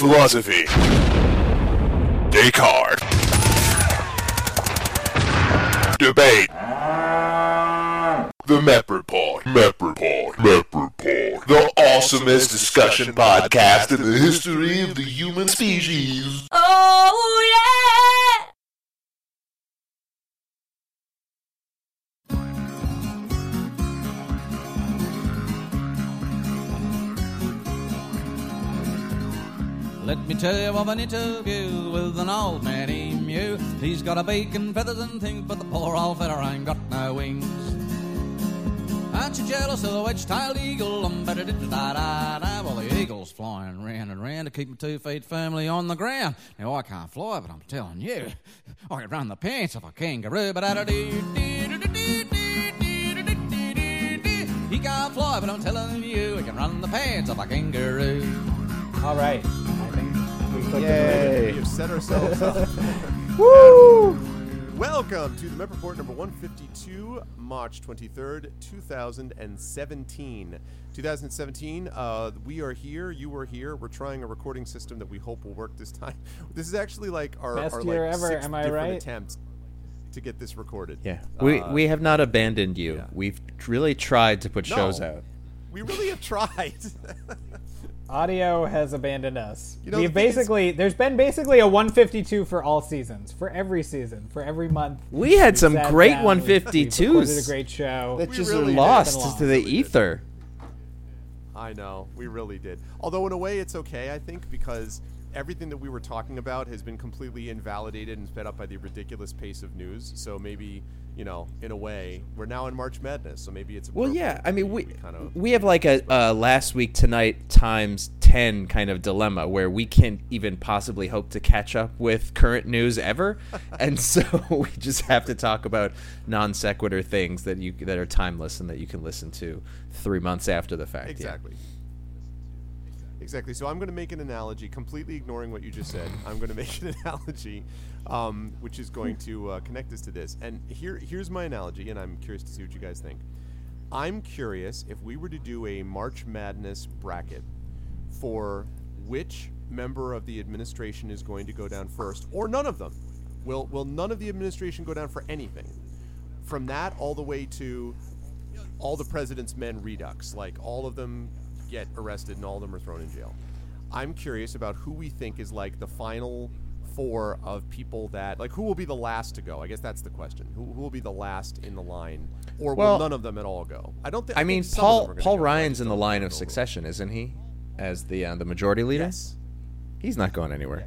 Philosophy. Descartes. Debate. The Mep Report. Mep Report. Mep Report. The awesomest discussion podcast in the history of the human species. Oh yeah! Let me tell you of an interview with an old man emu. He's got a beak and feathers and things, but the poor old feller ain't got no wings. Aren't you jealous of the wedge-tailed eagle? Um, da da da da Well, the eagle's flying round and round to keep my two feet firmly on the ground. Now, I can't fly, but I'm telling you, I could run the pants of a kangaroo. But da da He can't fly, but I'm telling you, he can run the pants of a kangaroo. All right. I we Yay. We have set ourselves up. Woo! Welcome to the Mep Report number 152, March 23rd, 2017. 2017, uh, we are here, you are here. We're trying a recording system that we hope will work this time. This is actually like our, Best our year like ever, sixth am I different right? attempt to get this recorded. Yeah, we Uh, we have not abandoned you. yeah. We've really tried to put No. shows out. We really have tried. Audio has abandoned us. You know, We've the thing is- basically there's been basically a 152 for all seasons, for every season, for every month. We had some sat great down, we've- we've 152s recorded a great show. that We just really are did. lost to the lost. ether. I know, we really did. Although in a way it's okay, I think, because everything that we were talking about has been completely invalidated and sped up by the ridiculous pace of news. So maybe, you know, in a way, we're now in March Madness, so maybe it's Well, yeah. I mean, that we kind of we have like a uh, last week tonight times ten kind of dilemma where we can't even possibly hope to catch up with current news ever, and so we just have to talk about non sequitur things that you that are timeless and that you can listen to three months after the fact. yeah. Exactly. So I'm going to make an analogy, completely ignoring what you just said. I'm going to make an analogy, um, which is going to uh, connect us to this. And here, here's my analogy, and I'm curious to see what you guys think. I'm curious if we were to do a March Madness bracket for which member of the administration is going to go down first, or none of them. Will will none of the administration go down for anything? From that all the way to all the president's men redux, like all of them get arrested and all of them are thrown in jail. I'm curious about who we think is like the final four of people that like who will be the last to go. I guess that's the question. Who, who will be the last in the line, or Well, will none of them at all go? I don't think. I mean, think of them Paul Paul Ryan's in the line of succession, isn't he? As the uh, the majority leader. Yes. He's not going anywhere.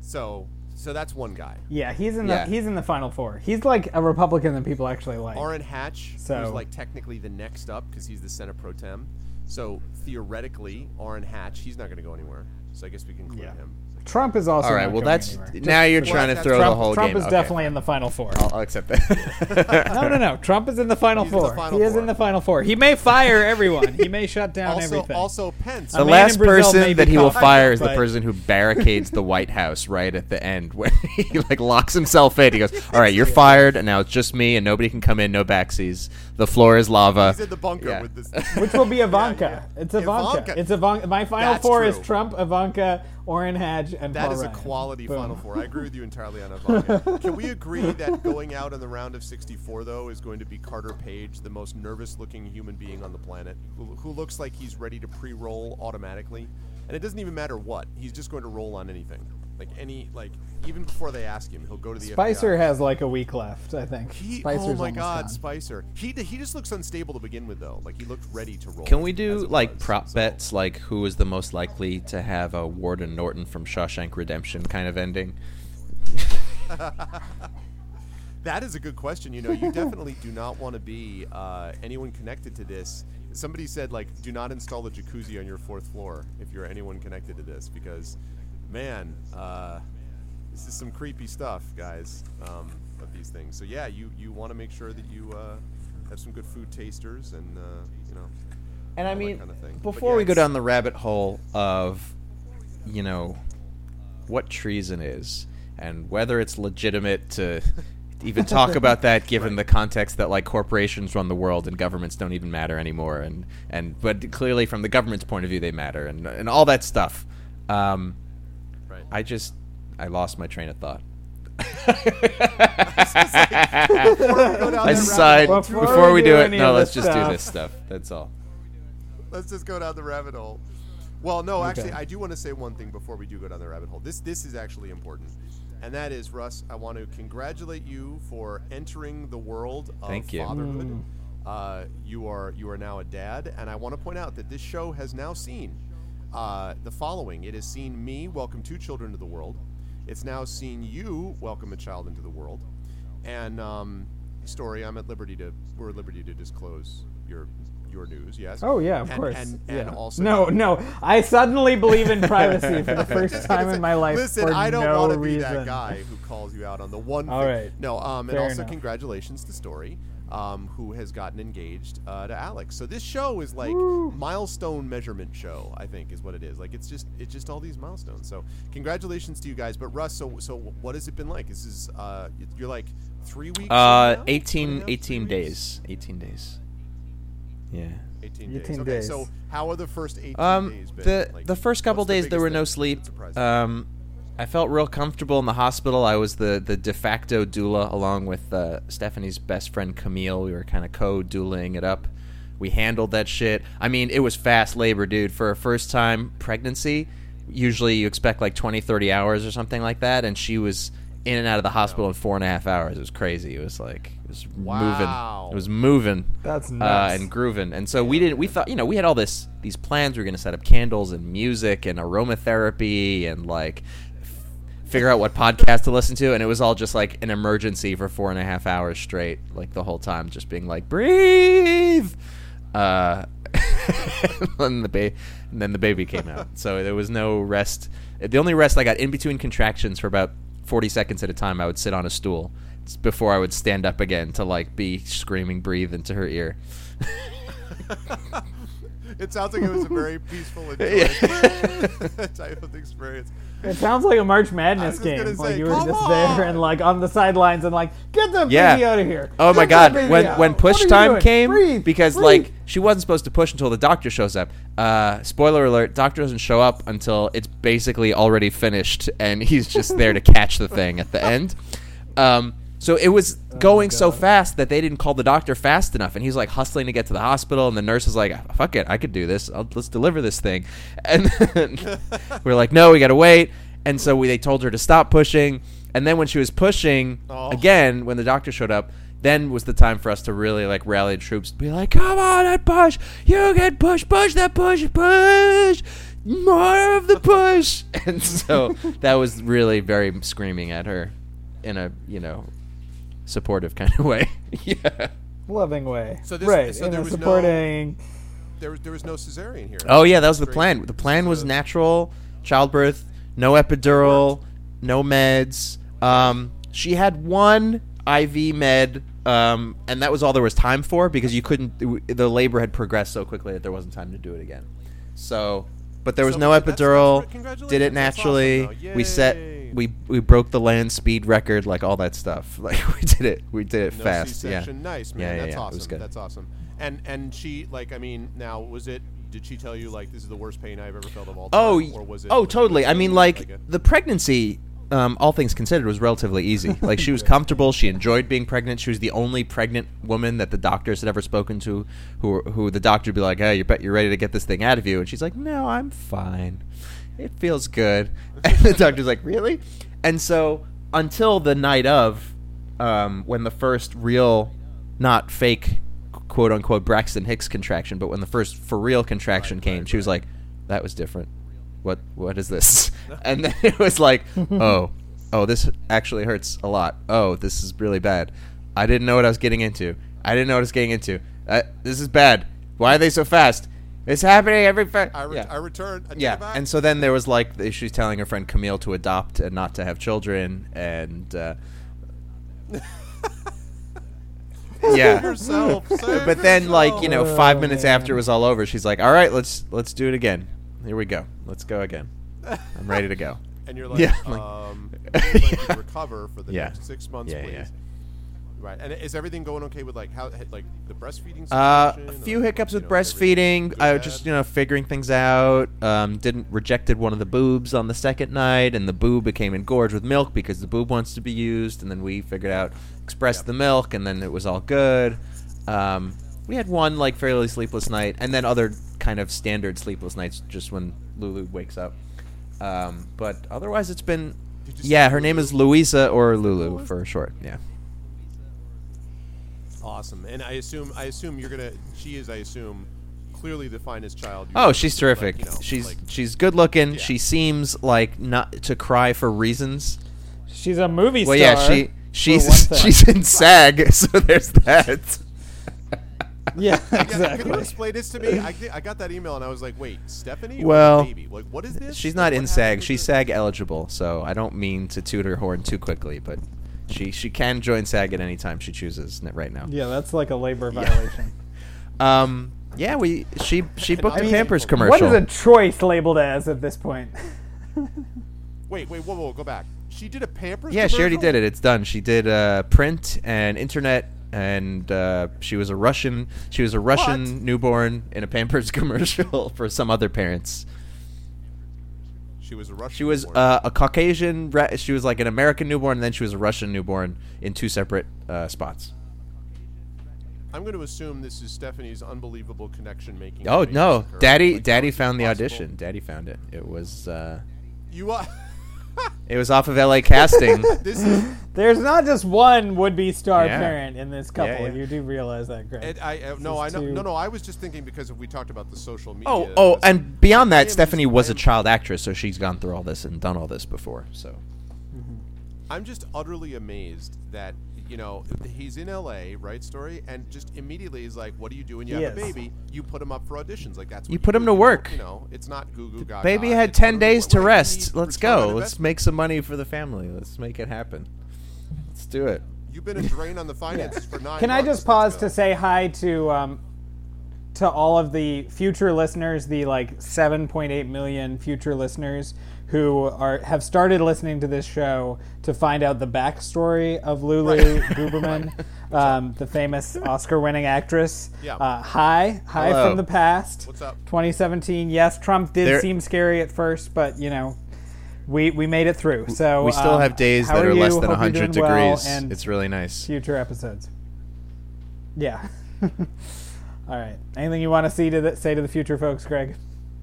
So so that's one guy. yeah, he's in the Yeah. he's in the final four. He's like a Republican that people actually like. Orrin Hatch, So- who's like technically the next up because he's the Senate pro tem. So theoretically, Orrin Hatch, he's not going to go anywhere. So I guess we can include Yeah. him. Trump is also All right. not Well, going that's anywhere. Just now you're for- trying to throw Trump, the whole Trump game. is Okay, definitely in the final four. I'll, I'll accept that. no, no, no. Trump is in the final He's in the four. final he is four. in the final four. He may fire everyone. he may shut down Also, everything. also Pence. The last in Brazil may person that he will caught, fire is the person who barricades the White House right at the end, where he like locks himself in. He goes, "All right, you're fired, and now it's just me, and nobody can come in, no backseas. The floor is lava." he's in the bunker Yeah. with this. Which will be Ivanka. It's Ivanka. Ivanka. It's Ivanka. My final That's four is. Trump, Ivanka, Orrin Hatch, and That Paul is a quality Boom. Final Four. I agree with you entirely on Ivanka. Can we agree that going out in the round of 64, though, is going to be Carter Page, the most nervous-looking human being on the planet, who, who looks like he's ready to pre-roll automatically, and it doesn't even matter what. He's just going to roll on anything, like any, like even before they ask him, he'll go to the Spicer FBI. has like a week left, I think. He, Spicer's oh my God, gone. Spicer. He he just looks unstable to begin with, though. Like he looked ready to roll. Can we do like was, prop so- bets, like who is the most likely to have a Warden Norton from Shawshank Redemption kind of ending? That is a good question. You know, you definitely do not want to be uh, anyone connected to this. Somebody said, like, do not install the jacuzzi on your fourth floor if you're anyone connected to this, because, man, uh, this is some creepy stuff, guys, um, of these things. So yeah, you you want to make sure that you uh, have some good food tasters and uh, you know. And I mean, kind of thing. Before yeah, we go down the rabbit hole of, you know, what treason is and whether it's legitimate to even talk about that given the context that like corporations run the world and governments don't even matter anymore and and but clearly from the government's point of view they matter and and all that stuff um Right. I just i lost my train of thought i that decide rabbit. Before before, we we do do it no let's this just do this stuff that's all Let's just go down the rabbit hole. Well, no, actually, Okay. I do want to say one thing before we do go down the rabbit hole. This this is actually important, and that is Russ. I want to congratulate you for entering the world of Thank you. fatherhood. Uh, you are you are now a dad, and I want to point out that this show has now seen uh, the following. It has seen me welcome two children to the world. It's now seen you welcome a child into the world, and um, story. I'm at liberty to we're at liberty to disclose your your news. Yes. Oh yeah, of And- course. And, yeah. also no, no. I suddenly believe in privacy for the first time say, in my life Listen, I don't no want to be reason. that guy who calls you out on the one. All thing. right. No, um, and Fair also enough. congratulations to Story, um, who has gotten engaged uh, to Alex. So this show is like Woo. milestone measurement show. I think is what it is. Like it's just it's just all these milestones. So congratulations to you guys. But Russ, so so what has it been like? This is uh, you're like three weeks. in uh now? 18 Two and a half, 18 three weeks? days 18 days yeah 18 days. 18 Okay, days. so how are the first 18 Um, days been? the Like, the first couple what's the days there were no sleep. that surprised you? Um, I felt real comfortable in the hospital. I was the the de facto doula along with uh, Stephanie's best friend Camille. We were kind of co-doulaing it up. We handled that shit. I mean, it was fast labor, dude. For a first time pregnancy, usually you expect like 20, 30 hours or something like that, and she was in and out of the hospital in four and a half hours. It was crazy. It was like it was Wow. moving. It was moving. That's Uh, and grooving. And so we didn't. We thought, you know, we had all this these plans. We were going to set up candles and music and aromatherapy and like f- figure out what podcast to listen to. And it was all just like an emergency for four and a half hours straight, like the whole time, just being like, breathe. Uh, and the ba- and then the baby came out. So there was no rest. The only rest I got in between contractions for about forty seconds at a time. I would sit on a stool before I would stand up again to like be screaming breathe into her ear. It sounds like it was a very peaceful and Yeah. type of experience. It sounds like a March Madness game. gonna like you were just on! there and like on the sidelines and like, get the Yeah. baby out of here. Oh my god, when out. when push time doing? came Breathe, because breathe. like she wasn't supposed to push until the doctor shows up. Uh spoiler alert, doctor doesn't show up until it's basically already finished and he's just there to catch the thing at the end. Um so it was oh going so fast that they didn't call the doctor fast enough, and he's like hustling to get to the hospital, and the nurse is like, "Fuck it, I could do this. I'll, let's deliver this thing." And we're like, "No, we gotta wait." And so we, they told her to stop pushing, and then when she was pushing Oh. again, when the doctor showed up, then was the time for us to really like rally the troops, be like, "Come on and push! You can push, push that push, push." More of the push, and so that was really very screaming at her, in a you know supportive kind of way. yeah. loving way. So this- right. so in there a was no- supporting. There was there was no cesarean here. Oh yeah, that was the plan. The plan was natural childbirth, no epidural, no meds. Um, she had one IV med, um, and that was all there was time for because you couldn't. The labor had progressed so quickly that there wasn't time to do it again. So, but there was So, no but that's- that's epidural. Did it naturally. awesome, we set. We we broke the land speed record, like all that stuff. Like we did it. We did it No fast. Yeah. C-section. Nice man. Yeah, yeah, That's yeah. It awesome. was good. That's awesome. And and she like I mean now was it? Did she tell you like this is the worst pain I've ever felt of all time? Oh, or was it? oh, was it totally. I mean, like a- the pregnancy, um, all things considered, was relatively easy. Like she was comfortable. She enjoyed being pregnant. She was the only pregnant woman that the doctors had ever spoken to, who who the doctor would be like, "Hey, you bet you're ready to get this thing out of you," and she's like, "No, I'm fine. It feels good." And the doctor's like, "Really?" And so until the night of, um, when the first real, not fake, quote unquote Braxton Hicks contraction, but when the first for real contraction Right, came, right, she was right. like, "That was different. What what is this?" and then it was like, "Oh, oh, this actually hurts a lot. Oh, this is really bad. I didn't know what I was getting into. I didn't know what I was getting into. Uh, this is bad. Why are they so fast? It's happening every fa- I, re- yeah. I returned. I Yeah, and so then there was like the- she telling her friend Camille to adopt and not to have children, and uh, yeah. yourself. But then, like you know, five Oh, minutes man. after it was all over, she's like, "All right, let's let's do it again. Here we go. Let's go again. I'm ready to go." and you're like, Yeah, like- um, like you recover for the Yeah. next six months, Yeah, please. Right, and is everything going okay with like how like the breastfeeding? Uh, situation, a few hiccups you with know, breastfeeding. I bad? just you know figuring things out. Um, didn't rejected one of the boobs on the second night, and the boob became engorged with milk because the boob wants to be used. And then we figured out express Yep. the milk, and then it was all good. Um, we had one like fairly sleepless night, and then other kind of standard sleepless nights just when Lulu wakes up. Um, but otherwise, it's been yeah. Her name is Louisa or Lulu for short. Yeah. Awesome. And I assume I assume you're gonna. She is. I assume clearly the finest child. you've Oh, she's seen, like, terrific. you know, she's like- she's good looking. Yeah. She seems like not to cry for reasons. She's a movie Well, star. Well, yeah, she she's she's in SAG, so there's that. Yeah, Yeah, exactly. Can you explain this to me? I, I got that email and I was like, wait, Stephanie? Well, baby? Like, what is this? She's not what in SAG. She's SAG eligible, so I don't mean to toot her horn too quickly, but she she can join SAG at any time she chooses right now. Yeah, that's like a labor violation. Um. Yeah, we she she booked I a mean, Pampers commercial. What is a choice labeled as at this point? Wait, wait, whoa, whoa, go back. She did a Pampers. Yeah, she already did it. It's done. She did uh, print and internet, and uh, she was a Russian. She was a Russian What? newborn in a Pampers commercial for some other parents. She was a Russian. She was uh, a Caucasian. She was like an American newborn, and then she was a Russian newborn in two separate uh, spots. I'm going to assume this is Stephanie's unbelievable connection making. Oh no. Daddy! Like, Daddy found the possible? audition. Daddy found it. It was. Uh, You are. it was off of LA casting. this is. There's not just one would-be star Yeah. parent in this couple. yeah. You do realize that, Greg? And I uh, no, I is know, too- no, no. I was just thinking because if we talked about the social media. oh, oh, and beyond that, just- Stephanie was a child actress, so she's gone through all this and done all this before. So. I'm just utterly amazed that you know he's in L.A. right story, and just immediately he's like, "What do you do when you He have a baby? You put him up for auditions. Like that's what You put him to work. You know, it's not goo goo gaga. Baby had 10 days to rest. you Let's go. Let's make some money for the family. Let's make it happen. Let's do it. You've been a drain on the finances for nine. Can I just pause to say hi to um, to all of the future listeners, the like 7.8 million future listeners who are have started listening to this show to find out the backstory of Lulu Guberman, um, the famous Oscar-winning actress. Yeah. Uh, hi, hi Hello. from the past. What's up? 2017. Yes, Trump did There- seem scary at first, but you know. We, we made it through. So We still um, have days how that are you? less than Hope you're 100 doing well, degrees. and it's really nice. future episodes. Yeah. All right. Anything you want to see to the, say to the future folks, Greg?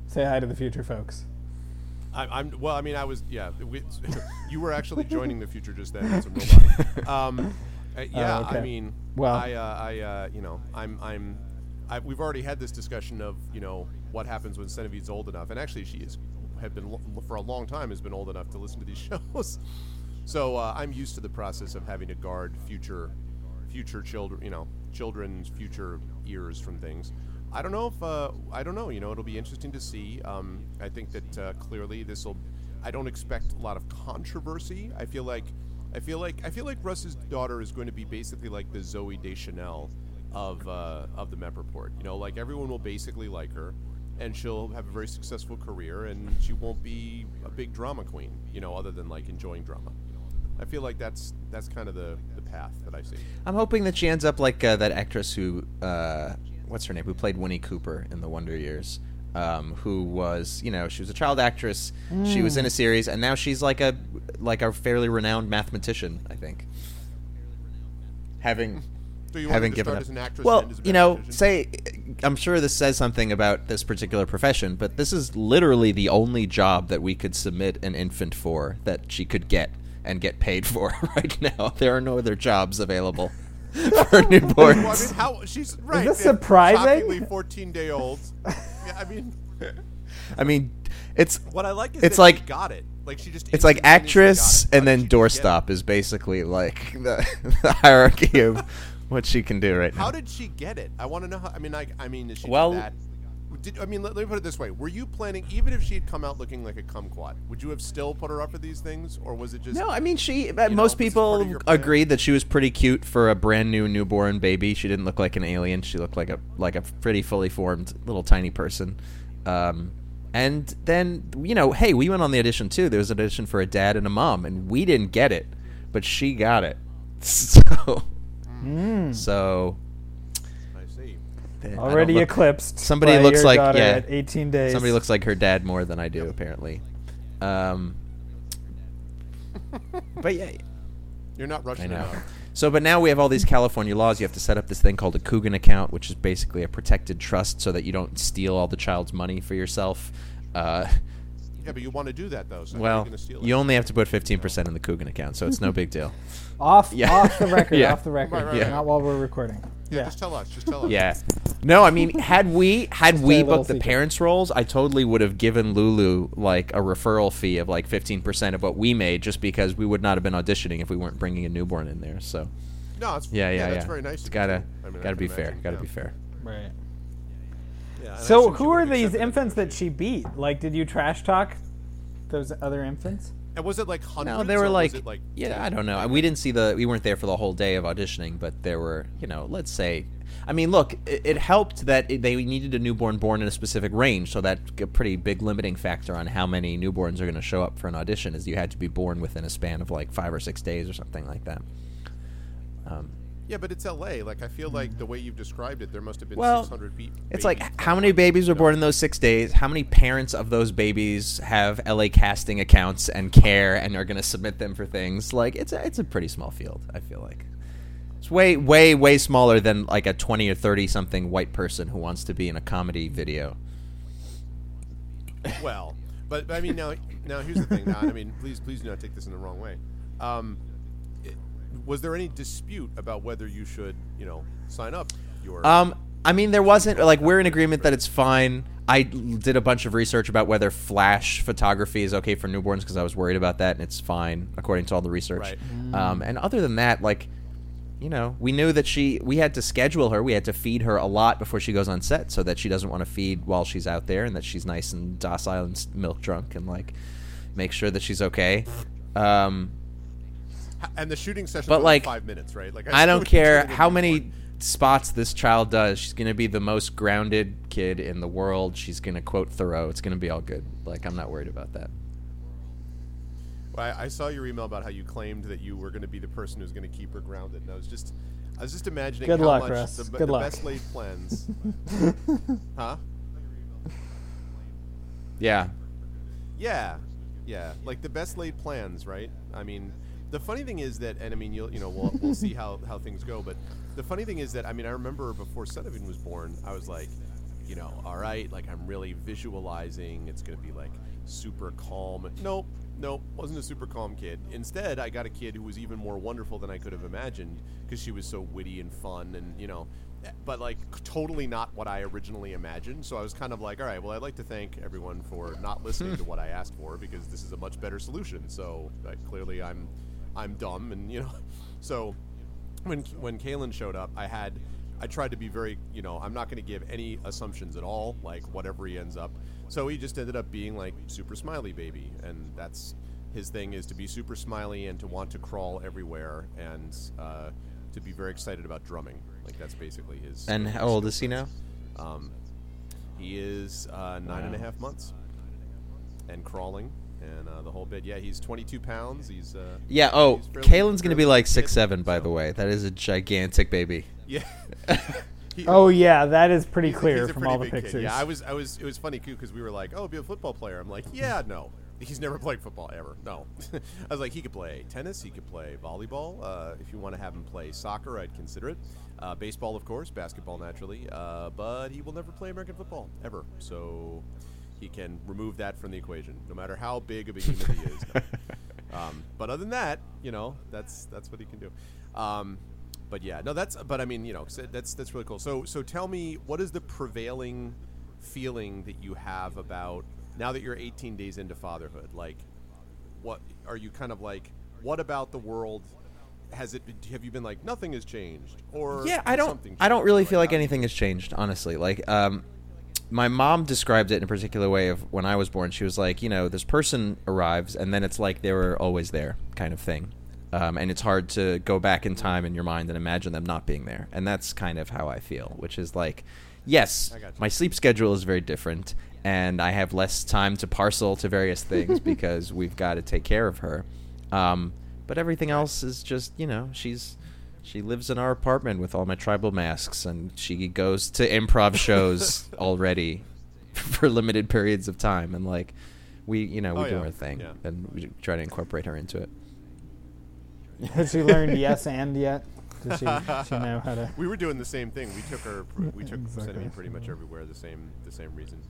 Say hi to the future folks. I, I'm well. I mean, I was yeah. We, you were actually joining the future just then. It's a robot. Um, uh, yeah. okay. I mean, Well- I, uh, I, uh, you know, I'm, I'm, I, we've already had this discussion of you know what happens when Genevieve's old enough, and actually she is had been for a long time has been old enough to listen to these shows. So uh, I'm used to the process of having to guard future, future children, you know, children's future ears from things. I don't know if uh, I don't know. You know, it'll be interesting to see. Um, I think that uh, clearly this will. I don't expect a lot of controversy. I feel like, I feel like, I feel like Russ's daughter is going to be basically like the Zooey Deschanel of uh, of the Mep Report. You know, like everyone will basically like her, and she'll have a very successful career, and she won't be a big drama queen. You know, other than like enjoying drama. I feel like that's that's kind of the, the path that I see. I'm hoping that she ends up like uh, that actress who, uh, what's her name, who played Winnie Cooper in The Wonder Years. Um, who was, you know, she was a child actress. She was in a series, and now she's like a like a fairly renowned mathematician. I think. Having So you having to given start up. as an actress well, and as a you know, say I'm sure this says something about this particular profession, but this is literally the only job that we could submit an infant for that she could get and get paid for right now. There are no other jobs available for newborns. Well, I mean, how she's right. this yeah, surprising? Shockingly, fourteen day olds. yeah, I mean, I mean, it's what I like is It's that like- she got it. Like she just it's like actress it. And then she just get doorstop is basically like the, the hierarchy of what she can do right it? now. How did she get it? I want to know. How, I mean, like, I mean, is she Well- that? Did, I mean, let, let me put it this way: Were you planning, even if she had come out looking like a kumquat, would you have still put her up for these things, or was it just? No, I mean she. most this is part of people agreed that she was pretty cute for a brand new newborn baby. She didn't look like an alien. She looked like a like a pretty fully formed little tiny person. Um, and then you know, hey, we went on the audition too. There was an audition for a dad and a mom, and we didn't get it, but she got it. So So I see. I don't Already look- eclipsed. somebody by looks your like- yeah. at 18 days. Somebody looks like her dad more than I do, apparently. Um, but yeah, You're not I rushing know. So, but now we have all these California laws. You have to set up this thing called a Coogan account, which is basically a protected trust, so that you don't steal all the child's money for yourself. Uh, Yeah, but you want to do that though. So well, you going to you only have to put fifteen percent in the Coogan account, so it's no big deal. off Yeah. off the record. Yeah. Off the record. Right, right, right. Not while we're recording. Yeah, Yeah. just tell us. Just tell us. Yeah. No, I mean, had we had we booked the secret. parents' roles, I totally would have given Lulu like a referral fee of like fifteen percent of what we made, just because we would not have been auditioning if we weren't bringing a newborn in there. So No, it's yeah, yeah, yeah. That's very nice. It's of you, gotta. I mean, gotta can be fair. Gotta yeah. be fair. Right. Yeah, So who are these accepted it. infants that she beat? Like, did you trash talk those other infants? And was it like hundreds? No, they were like, like yeah, I don't know. We didn't see the, we weren't there for the whole day of auditioning, but there were, you know, let's say, I mean, look, it, it helped that it, they needed a newborn born in a specific range, so that's a pretty big limiting factor on how many newborns are going to show up for an audition. Is you had to be born within a span of like five or six days or something like that. Um, Yeah, but it's L.A. Like I feel like the way you've described it, there must have been Well, 600 be- It's like how many babies were born in those six days? How many parents of those babies have LA casting accounts and care and are going to submit them for things? Like it's a, it's a pretty small field. I feel like it's way way way smaller than like a twenty or thirty something white person who wants to be in a comedy video. Well, but, but I mean now now here's the thing. Now, I mean, please please do not take this in the wrong way. Um, was there any dispute about whether you should you know sign up your Um, I mean, there wasn't like we're in agreement that it's fine. I did a bunch of research about whether flash photography is okay for newborns because I was worried about that, and it's fine according to all the research. Right. Um, and other than that, like, you know, we knew that she we had to schedule her. We had to feed her a lot before she goes on set, so that she doesn't want to feed while she's out there, and that she's nice and docile and milk drunk, and like make sure that she's okay. Um, and the shooting session but, was like, five minutes, right? Like I don't care how many one. spots this child does. She's gonna be the most grounded kid in the world. She's gonna quote Thoreau. It's gonna be all good. Like I'm not worried about that. Well, I, I saw your email about how you claimed that you were going to be the person who's going to keep her grounded, and I was just, I was just imagining Good how luck, much Russ. the, Good the luck. best laid plans, huh? Yeah. Yeah, yeah, like the best laid plans, right? I mean, the funny thing is that, and I mean, you'll, you know, we'll, we'll see how, how things go, but the funny thing is that, I mean, I remember before Sudovan was born, I was like, you know, all right, like I'm really visualizing, it's gonna be like super calm. Nope, nope, wasn't a super calm kid. Instead, I got a kid who was even more wonderful than I could have imagined because she was so witty and fun, and you know, but like totally not what I originally imagined. So I was kind of like, all right, well, I'd like to thank everyone for not listening to what I asked for because this is a much better solution. So like, clearly, I'm I'm dumb, and you know, so when when Kalen showed up, I had I tried to be very, you know, I'm not going to give any assumptions at all, like whatever he ends up. So he just ended up being like super smiley baby, and that's his thing is to be super smiley and to want to crawl everywhere and uh, to be very excited about drumming. Like that's basically his. And how old is he now? Um, he is uh, nine and a half months and crawling and uh, the whole bit. Yeah, he's 22 pounds. He's uh, Yeah. Oh, he's Kalen's gonna be like six seven. By so- the way, that is a gigantic baby. Yeah. He- Oh yeah, that is pretty he's clear he's from pretty all the big kid. pictures. Yeah, I was, I was, it was funny too because we were like, "Oh, be a football player." I'm like, "Yeah, no." He's never played football ever. No, I was like, he could play tennis, he could play volleyball. Uh, if you want to have him play soccer, I'd consider it. Uh, baseball, of course, basketball naturally, uh, but he will never play American football ever. So he can remove that from the equation, no matter how big a behemoth he is. No. Um, but other than that, you know, that's that's what he can do. Um, but yeah, no, that's. But I mean, you know, that's that's really cool. So so tell me, what is the prevailing feeling that you have about now that you're 18 days into fatherhood? Like, what are you kind of like? What about the world? Has it? Have you been like nothing has changed? Or yeah i don't i don't really Like, feel like anything has changed honestly like um my mom described it in a particular way of when i was born. She was like you know this person arrives and then it's like they were always there kind of thing. Um, and it's hard to go back in time in your mind and imagine them not being there. And that's kind of how i feel which is like yes I got you. my sleep schedule is very different and i have less time to parcel to various things because we've got to take care of her. Um, but everything else is just you know she's She lives in our apartment with all my tribal masks, and she goes to improv shows already for limited periods of time. And like, we, you know, we Oh, do yeah. our thing, Yeah. and we try to incorporate her into it. Has she learned yes and yet? Does she, she know how to? We were doing the same thing. We took her. We took Exactly. Centipede pretty much everywhere. The same. The same reason.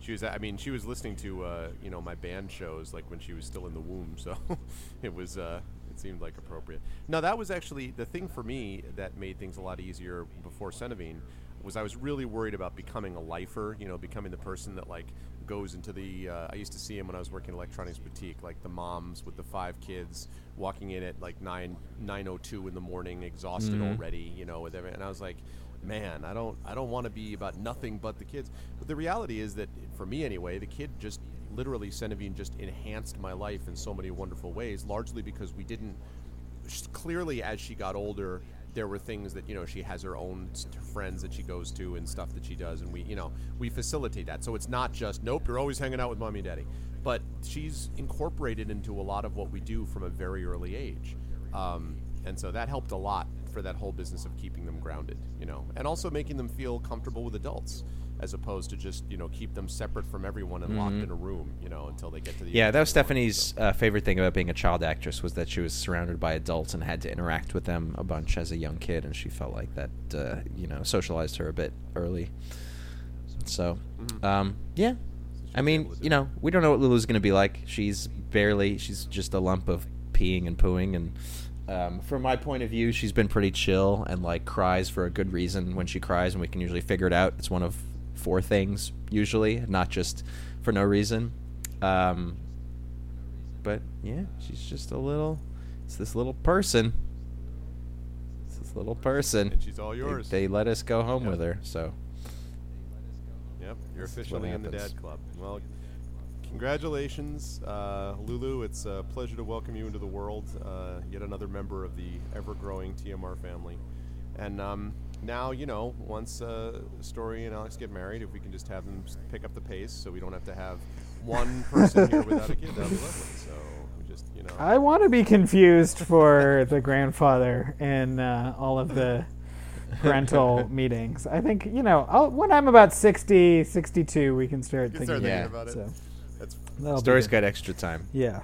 She was. I mean, she was listening to uh, you know my band shows like when she was still in the womb. So it was. Uh, it seemed like appropriate. Now that was actually the thing for me that made things a lot easier before Centivine was I was really worried about becoming a lifer. You know, becoming the person that like goes into the. Uh, I used to see him when I was working in electronics boutique, like the moms with the five kids walking in at like nine nine oh two in the morning, exhausted already. You know, with every, and I was like, man, I don't I don't want to be about nothing but the kids. But the reality is that for me anyway, the kid just literally Centivine just enhanced my life in so many wonderful ways, largely because we didn't clearly as she got older there were things that you know she has her own friends that she goes to and stuff that she does and we you know we facilitate that. So it's not just nope you're always hanging out with mommy and daddy. But she's incorporated into a lot of what we do from a very early age. Um, and so that helped a lot for that whole business of keeping them grounded you know and also making them feel comfortable with adults as opposed to just you know keep them separate from everyone and locked in a room you know until they get to the Yeah, that was they want, so. Stephanie's uh, favorite thing about being a child actress was that she was surrounded by adults and had to interact with them a bunch as a young kid, and she felt like that, uh, you know, socialized her a bit early. So, um, yeah, I mean, you know, we don't know what Lulu's going to be like. She's barely, she's just a lump of peeing and pooing, and um, from my point of view, she's been pretty chill and like cries for a good reason when she cries, and we can usually figure it out. It's one of four things usually, not just for no reason. Um, but yeah, she's just a little. It's this little person. It's this little person. And she's all yours. They, let us go home Yep. with her, so Yep, you're This officially in the happens. Dad Club. Well, congratulations, uh, Lulu. It's a pleasure to welcome you into the world. Uh, yet another member of the ever-growing TMR family. And um, now, you know, once uh, Story and Alex get married, if we can just have them pick up the pace, so we don't have to have one person here without a kid, that'd be lovely. So we just, you know, I want to be confused for the grandfather in uh, all of the parental meetings. I think, you know, I'll, when I'm about 60, 62, we can start can thinking start thinking Yeah. about it. So, That's that'll be Story's good. got extra time. Yeah.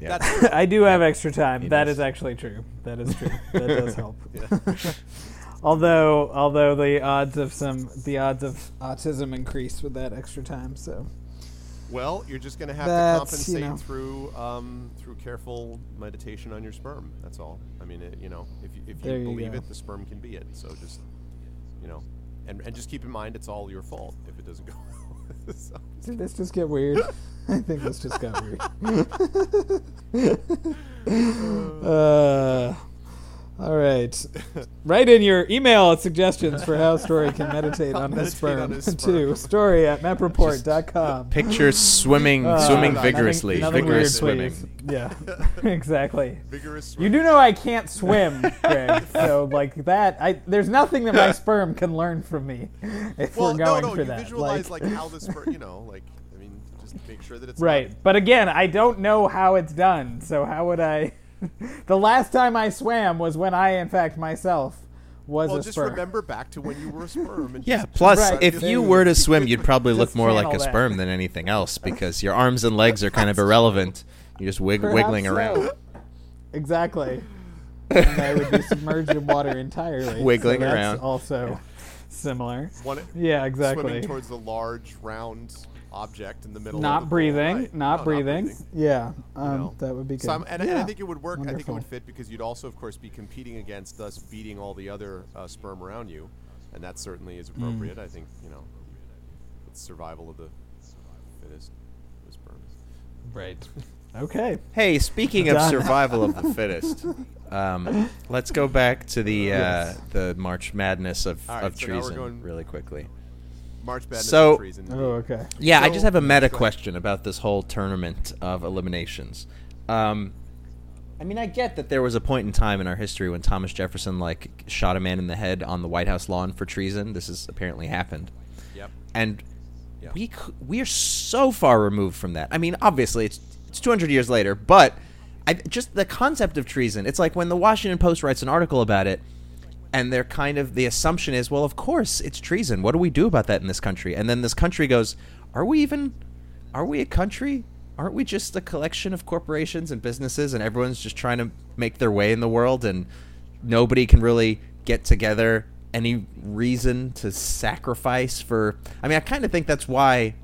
Yeah. That's I do have extra time. He That does. is actually true. That is true. That does help. Yeah. although, although the odds of some, the odds of autism increase with that extra time. So, Well, you're just going to have That's, to you compensate know. through um, through careful meditation on your sperm. That's all. I mean, it, you know, if you, if you you believe go. it, the sperm can be it. So just, you know, and and just keep in mind it's all your fault if it doesn't go. So, did this just get weird? I think this just got weird. uh, all right. Write in your email suggestions for how Story can meditate on this Meditate on sperm his to story at mepreport.com. Picture swimming, Uh, swimming nothing- vigorously, nothing vigorous weird, swimming. please. Yeah, exactly. vigorous. You do know I can't swim, Greg. so like that, I there's nothing that my sperm can learn from me if well, we're no, going no. for you that. visualize like, how the sperm. You know, like I mean, just make sure that it's not- Right. But again, I don't know how it's done. So how would I? the last time I swam was when I, in fact, myself was Well, a just sperm. remember back to when you were a sperm. And Yeah. Plus, Right. if you you were to swim, you'd probably look more like a that. sperm than anything else because your arms and legs are kind of irrelevant. You're just wig- wiggling so. around. Exactly. and I would be submerged in water entirely. Wiggling so that's around. Also similar. One, Yeah, exactly. Swimming towards the large round object in the middle. of Not the pool. breathing. Right. Not No, breathing. Yeah. Um, know. that would be good. So I'm- and, and I think it would work. I think it would fit because you'd also, of course, be competing against us beating all the other uh, sperm around you, and that certainly is Mm. appropriate. I think you know, it's survival of the fittest. The sperm. Right. Okay. Hey, speaking of survival of the fittest, um, let's go back to the uh, Yes. the March Madness of, All right, of so treason going- really quickly. March Madness So- and treason. Oh, okay. Yeah, I just have a meta question about this whole tournament of eliminations. Um, I mean, I get that there was a point in time in our history when Thomas Jefferson like shot a man in the head on the White House lawn for treason. This has apparently happened, Yep. and Yeah. we c- we are so far removed from that. I mean, obviously it's it's 200 years later, but I, just the concept of treason. It's like when the Washington Post writes an article about it, and they're kind of the assumption is, well, of course it's treason. What do we do about that in this country? And then this country goes, are we even, are we a country? Aren't we just a collection of corporations and businesses, and everyone's just trying to make their way in the world, and nobody can really get together any reason to sacrifice for? I mean, I kind of think that's why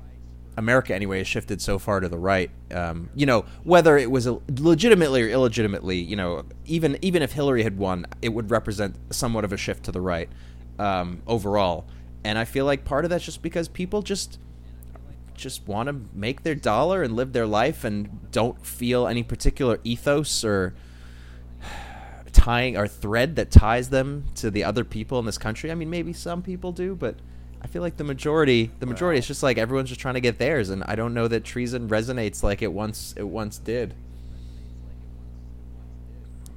America anyway has shifted so far to the right. Um, you know, whether it was legitimately or illegitimately, you know, even even if Hillary had won, it would represent somewhat of a shift to the right um, overall. And I feel like part of that's just because people just just want to make their dollar and live their life and don't feel any particular ethos or tying or thread that ties them to the other people in this country. I mean, maybe some people do, but I feel like the majority, the majority, it's just like everyone's just trying to get theirs, and I don't know that treason resonates like it once it once did.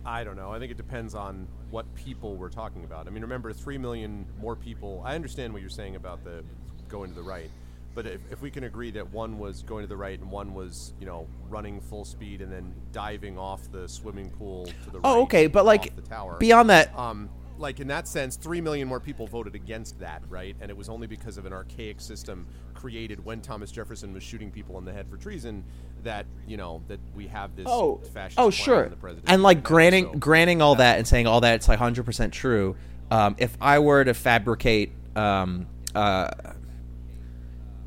I don't know. I think it depends on what people we're talking about. I mean, remember, three million more people. I understand what you're saying about the going to the right, but if, if we can agree that one was going to the right and one was, you know, running full speed and then diving off the swimming pool to the right. Oh, okay, but like beyond that, um, like in that sense, three million more people voted against that, right? And it was only because of an archaic system created when Thomas Jefferson was shooting people in the head for treason that you know that we have this oh, fascist oh sure, and like granting so- granting all that and saying all that it's like hundred percent true. Um, if I were to fabricate, um, uh,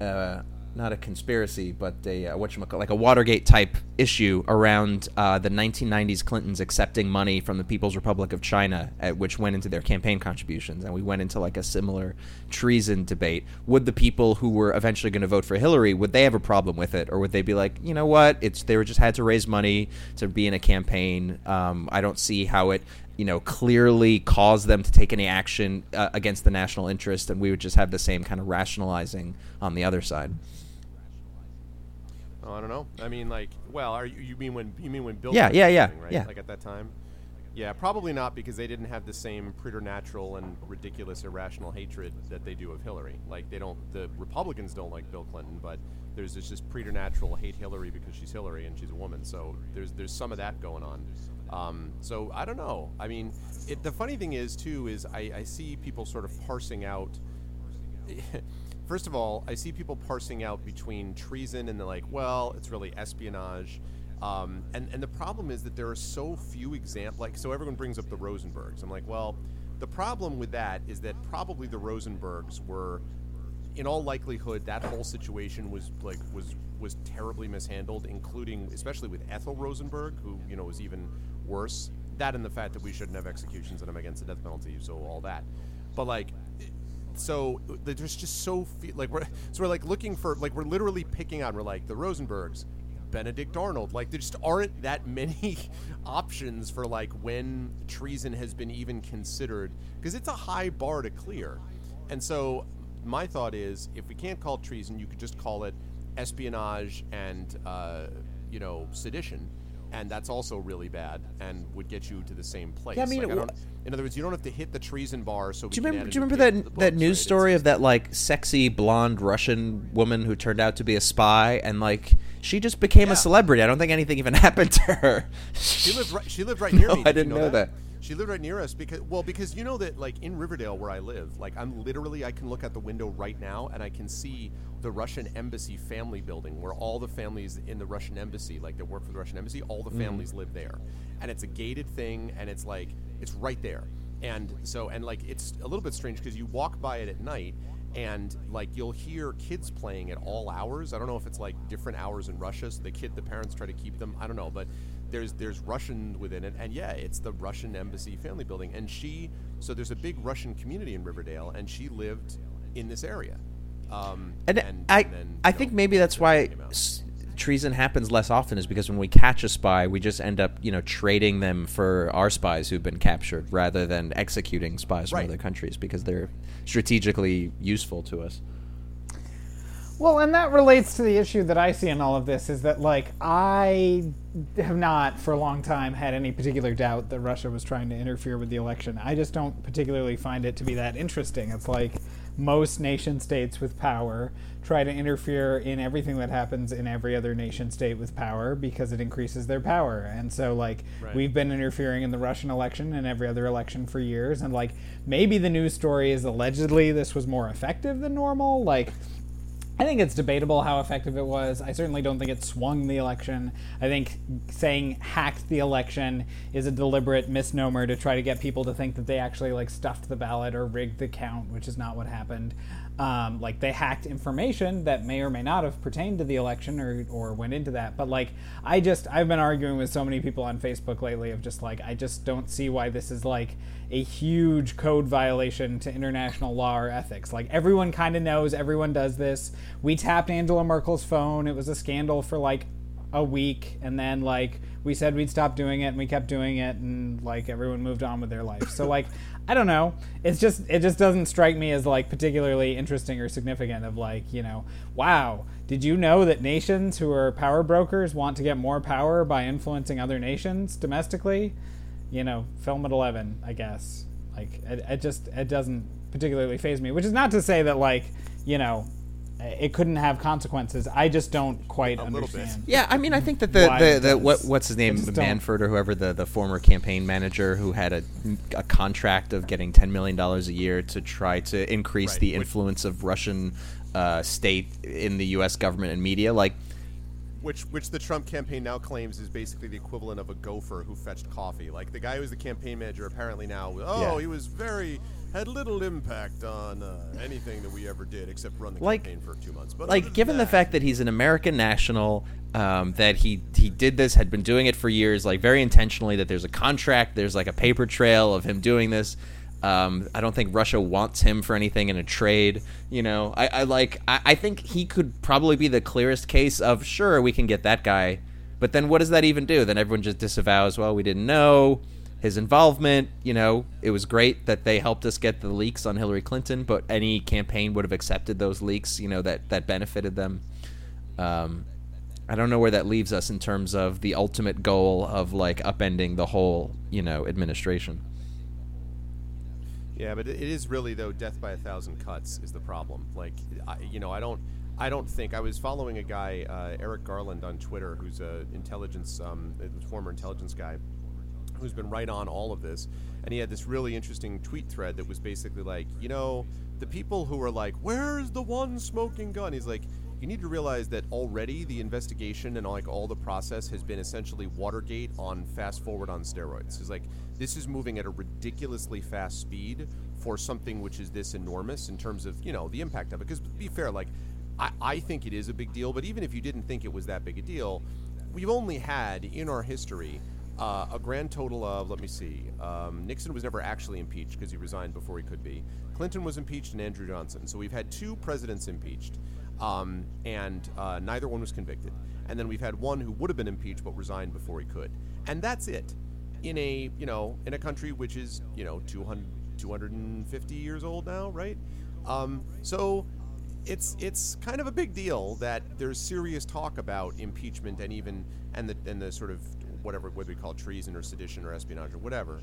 uh, not a conspiracy, but a uh, what like a Watergate type issue around uh, the 1990s Clintons accepting money from the People's Republic of China, at, which went into their campaign contributions, and we went into like a similar treason debate. Would the people who were eventually going to vote for Hillary would they have a problem with it, or would they be like, you know what, it's they were just had to raise money to be in a campaign. Um, I don't see how it you know, clearly caused them to take any action uh, against the national interest, and we would just have the same kind of rationalizing on the other side. Oh, I don't know. I mean, like, well, are you, you mean when you mean when Bill? Yeah, yeah, yeah, right? yeah. Like at that time. Yeah, probably not because they didn't have the same preternatural and ridiculous, irrational hatred that they do of Hillary. Like they don't, the Republicans don't like Bill Clinton, but there's this just preternatural hate Hillary because she's Hillary and she's a woman. So there's there's some of that going on. Um, so I don't know. I mean, it, the funny thing is too is I, I see people sort of parsing out First of all, I see people parsing out between treason and they're like, well, it's really espionage. Um, and, and the problem is that there are so few examples. Like, so everyone brings up the Rosenbergs. I'm like, well, the problem with that is that probably the Rosenbergs were, in all likelihood, that whole situation was like was was terribly mishandled, including especially with Ethel Rosenberg, who you know was even worse. That and the fact that we shouldn't have executions and I'm against the death penalty, so all that. But like, so there's just so few, like we're so we're like looking for like we're literally picking on we're like the Rosenbergs, Benedict Arnold. Like there just aren't that many options for like when treason has been even considered because it's a high bar to clear. And so my thought is if we can't call treason, you could just call it espionage and uh, you know sedition. And that's also really bad, and would get you to the same place. Yeah, I mean, Like, in other words, you don't have to hit the treason bar. So Do you remember? Do you remember that the that news right? story of that like sexy blonde Russian woman who turned out to be a spy and like she just became Yeah. a celebrity? I don't think anything even happened to her. She lived right. She lived right near No, me. I Did you didn't know that. She lived right near us because well, because you know that like in Riverdale where I live, like I'm literally I can look out the window right now and I can see the Russian embassy family building where all the families in the Russian embassy, like that work for the Russian embassy, all the Mm-hmm. families live there, and it's a gated thing, and it's like it's right there, and so and like it's a little bit strange because you walk by it at night and like you'll hear kids playing at all hours. I don't know if it's like different hours in Russia, so the kid, the parents try to keep them. I don't know, but there's there's Russian within it, and yeah, it's the Russian embassy family building. And she, so there's a big Russian community in Riverdale, and she lived in this area. Um, And, and I, then, I you think know, maybe that's why treason happens less often is because when we catch a spy, we just end up, you know, trading them for our spies who've been captured rather than executing spies from other countries because they're strategically useful to us. Well, and that relates to the issue that I see in all of this is that, like, I have not for a long time had any particular doubt that Russia was trying to interfere with the election. I just don't particularly find it to be that interesting. It's like most nation states with power try to interfere in everything that happens in every other nation state with power because it increases their power. And so, like, Right. we've been interfering in the Russian election and every other election for years. And, like, maybe the news story is allegedly this was more effective than normal. Like, I think it's debatable how effective it was. I certainly don't think it swung the election. I think saying hacked the election is a deliberate misnomer to try to get people to think that they actually like stuffed the ballot or rigged the count, which is not what happened. Um, like they hacked information that may or may not have pertained to the election or, or went into that. But like I just I've been arguing with so many people on Facebook lately of just like I just don't see why this is like a huge code violation to international law or ethics. Like everyone kind of knows, everyone does this. We tapped Angela Merkel's phone. It was a scandal for like a week and then like we said we'd stop doing it and we kept doing it and like everyone moved on with their life. So like I don't know. It's just it just doesn't strike me as like particularly interesting or significant of like, you know, wow, did you know that nations who are power brokers want to get more power by influencing other nations domestically? you know, film at 11, I guess. Like, it, it just, it doesn't particularly phase me, which is not to say that, like, you know, it couldn't have consequences. I just don't quite A little bit. understand. Yeah, I mean, I think that the, Why the, the what what's his name, I don't- Manford or whoever the, the former campaign manager who had a, a contract of getting ten million dollars a year to try to increase Right, the which- influence of Russian uh, state in the U.S. government and media. Like, which which the Trump campaign now claims is basically the equivalent of a gopher who fetched coffee. Like the guy who was the campaign manager apparently now, oh, Yeah. he was very had little impact on uh, anything that we ever did except run the Like- campaign for two months. But like given the fact that he's an American national, um, that he he did this, had been doing it for years, like very intentionally. That there's a contract, there's like a paper trail of him doing this. Um, I don't think Russia wants him for anything in a trade. You know, I, I like. I, I think he could probably be the clearest case of sure we can get that guy, but then what does that even do? Then everyone just disavows. Well, we didn't know his involvement. You know, it was great that they helped us get the leaks on Hillary Clinton, but any campaign would have accepted those leaks. You know that that benefited them. Um, I don't know where that leaves us in terms of the ultimate goal of like upending the whole, you know, administration. Yeah, but it is really though death by a thousand cuts is the problem. Like, I, you know, I don't, I don't think I was following a guy, uh, Eric Garland, on Twitter, who's a intelligence, um, former intelligence guy, who's been right on all of this, and he had this really interesting tweet thread that was basically like, you know, the people who are like, "Where's the one smoking gun?" He's like. You need to realize that already the investigation and like all the process has been essentially Watergate on fast forward on steroids. It's like this is moving at a ridiculously fast speed for something which is this enormous in terms of you know the impact of it. Because to be fair, like I, I think it is a big deal, but even if you didn't think it was that big a deal, we've only had in our history uh, a grand total of let me see. Um, Nixon was never actually impeached because he resigned before he could be. Clinton was impeached and Andrew Johnson. So we've had two presidents impeached, um, and uh, neither one was convicted. And then we've had one who would have been impeached but resigned before he could. And that's it. In a you know in a country which is you know 200, 250 years old now, right? Um, so it's it's kind of a big deal that there's serious talk about impeachment and even and the and the sort of whatever what we call treason or sedition or espionage or whatever.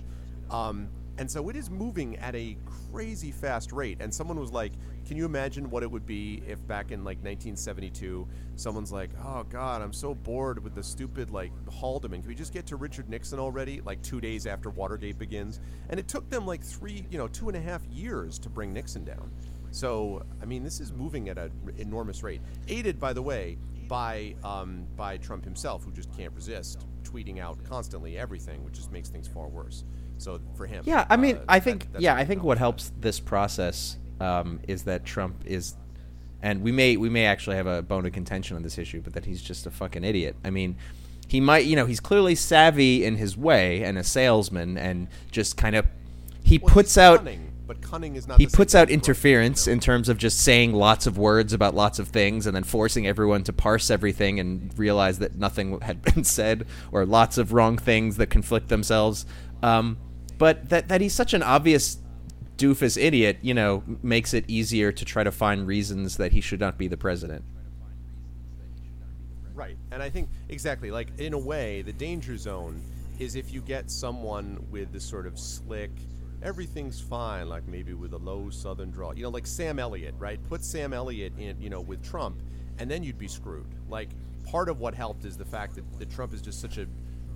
Um, and so it is moving at a crazy fast rate. And someone was like, "Can you imagine what it would be if back in like 1972, someone's like, oh God, I'm so bored with the stupid like Haldeman. Can we just get to Richard Nixon already? Like two days after Watergate begins, and it took them like three, you know, two and a half years to bring Nixon down. So, I mean, this is moving at an enormous rate, aided, by the way, by um, by Trump himself, who just can't resist tweeting out constantly everything, which just makes things far worse. So for him, Yeah, I mean, uh, I think that's yeah, I think what helps this process um, is that Trump is, and we may we may actually have a bone of contention on this issue, but that he's just a fucking idiot. I mean, he might you know he's clearly savvy in his way and a salesman, and just kind of he Well, puts out cunning, but cunning is not. he puts out interference in terms of just saying lots of words about lots of things and then forcing everyone to parse everything and realize that nothing had been said or lots of wrong things that conflict themselves. Um, but that that he's such an obvious doofus idiot, you know, makes it easier to try to find reasons that he should not be the president. Right. And I think exactly like in a way the danger zone is if you get someone with this sort of slick everything's fine, like maybe with a low Southern draw. You know, like Sam Elliott, right? Put Sam Elliott in, you know, with Trump, and then you'd be screwed. Like part of what helped is the fact that, that Trump is just such a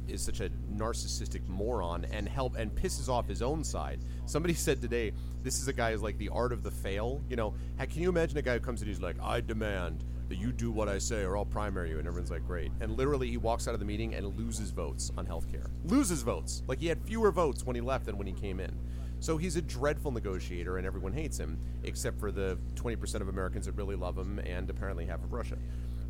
is such a narcissistic moron and help and pisses off his own side. Somebody said today, this is a guy who's like the art of the fail. You know, can you imagine a guy who comes in, he's like, I demand that you do what I say or I'll primary you, and everyone's like, great. And literally, he walks out of the meeting and loses votes on healthcare. Loses votes. Like he had fewer votes when he left than when he came in. So he's a dreadful negotiator, and everyone hates him, except for the 20% of Americans that really love him, and apparently half of Russia.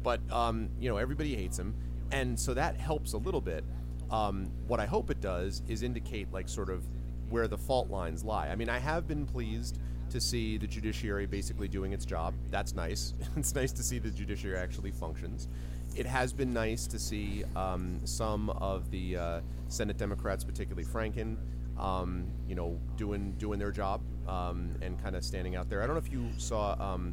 But um, you know, everybody hates him, and so that helps a little bit. Um, what I hope it does is indicate like sort of where the fault lines lie. I mean, I have been pleased to see the judiciary basically doing its job. That's nice. it's nice to see the judiciary actually functions. It has been nice to see um, some of the uh, Senate Democrats, particularly Franken, um, you know, doing doing their job um, and kind of standing out there. I don't know if you saw um,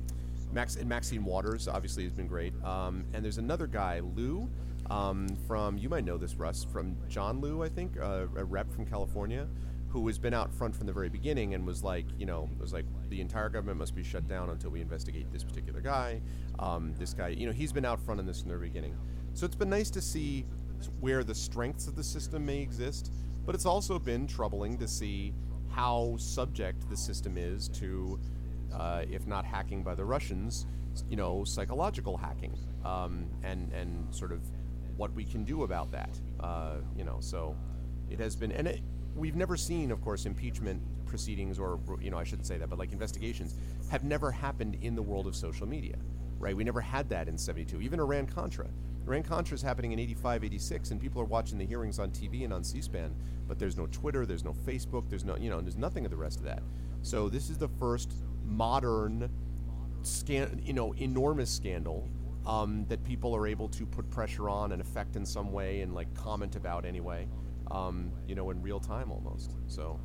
Max and Maxine Waters. Obviously, has been great. Um, and there's another guy, Lieu, um, from you might know this, Russ, from John Lieu, I think, uh, a rep from California, who has been out front from the very beginning and was like, you know, was like the entire government must be shut down until we investigate this particular guy. Um, this guy, you know, he's been out front in this from the beginning. So it's been nice to see where the strengths of the system may exist, but it's also been troubling to see how subject the system is to, uh, if not hacking by the Russians, you know, psychological hacking, um, and and sort of what we can do about that. Uh, you know, so it has been, and it, we've never seen, of course, impeachment proceedings, or you know, I shouldn't say that, but like investigations have never happened in the world of social media, right? We never had that in '72. Even Iran Contra. Iran Contra is happening in 85, 86, and people are watching the hearings on TV and on C-SPAN, but there's no Twitter, there's no Facebook, there's no, you know, there's nothing of the rest of that. So this is the first modern, scan, you know, enormous scandal um, that people are able to put pressure on and affect in some way and like comment about anyway, um, you know, in real time almost. So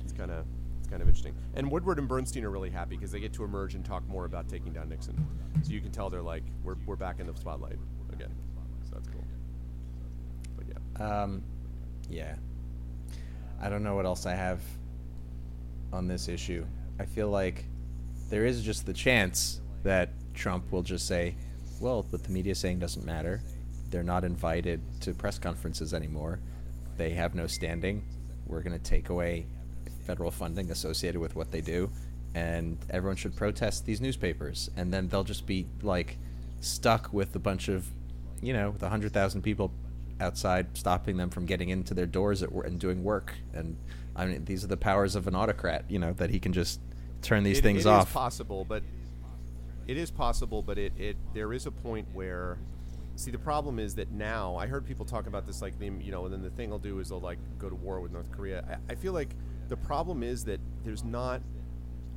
it's kind of it's kind of interesting. And Woodward and Bernstein are really happy because they get to emerge and talk more about taking down Nixon. So you can tell they're like, we're, we're back in the spotlight again. So that's cool. But yeah. Um, yeah. I don't know what else I have on this issue. I feel like there is just the chance that Trump will just say, well, what the media saying doesn't matter. They're not invited to press conferences anymore. They have no standing. We're going to take away federal funding associated with what they do, and everyone should protest these newspapers. And then they'll just be like stuck with a bunch of, you know, with 100,000 people outside stopping them from getting into their doors at, and doing work. And I mean, these are the powers of an autocrat, you know, that he can just turn these It- things it off. is possible, but it is possible, but it, it there is a point where see the problem is that now I heard people talk about this like the you know and then the thing they'll do is they'll like go to war with North Korea. I, I feel like the problem is that there's not.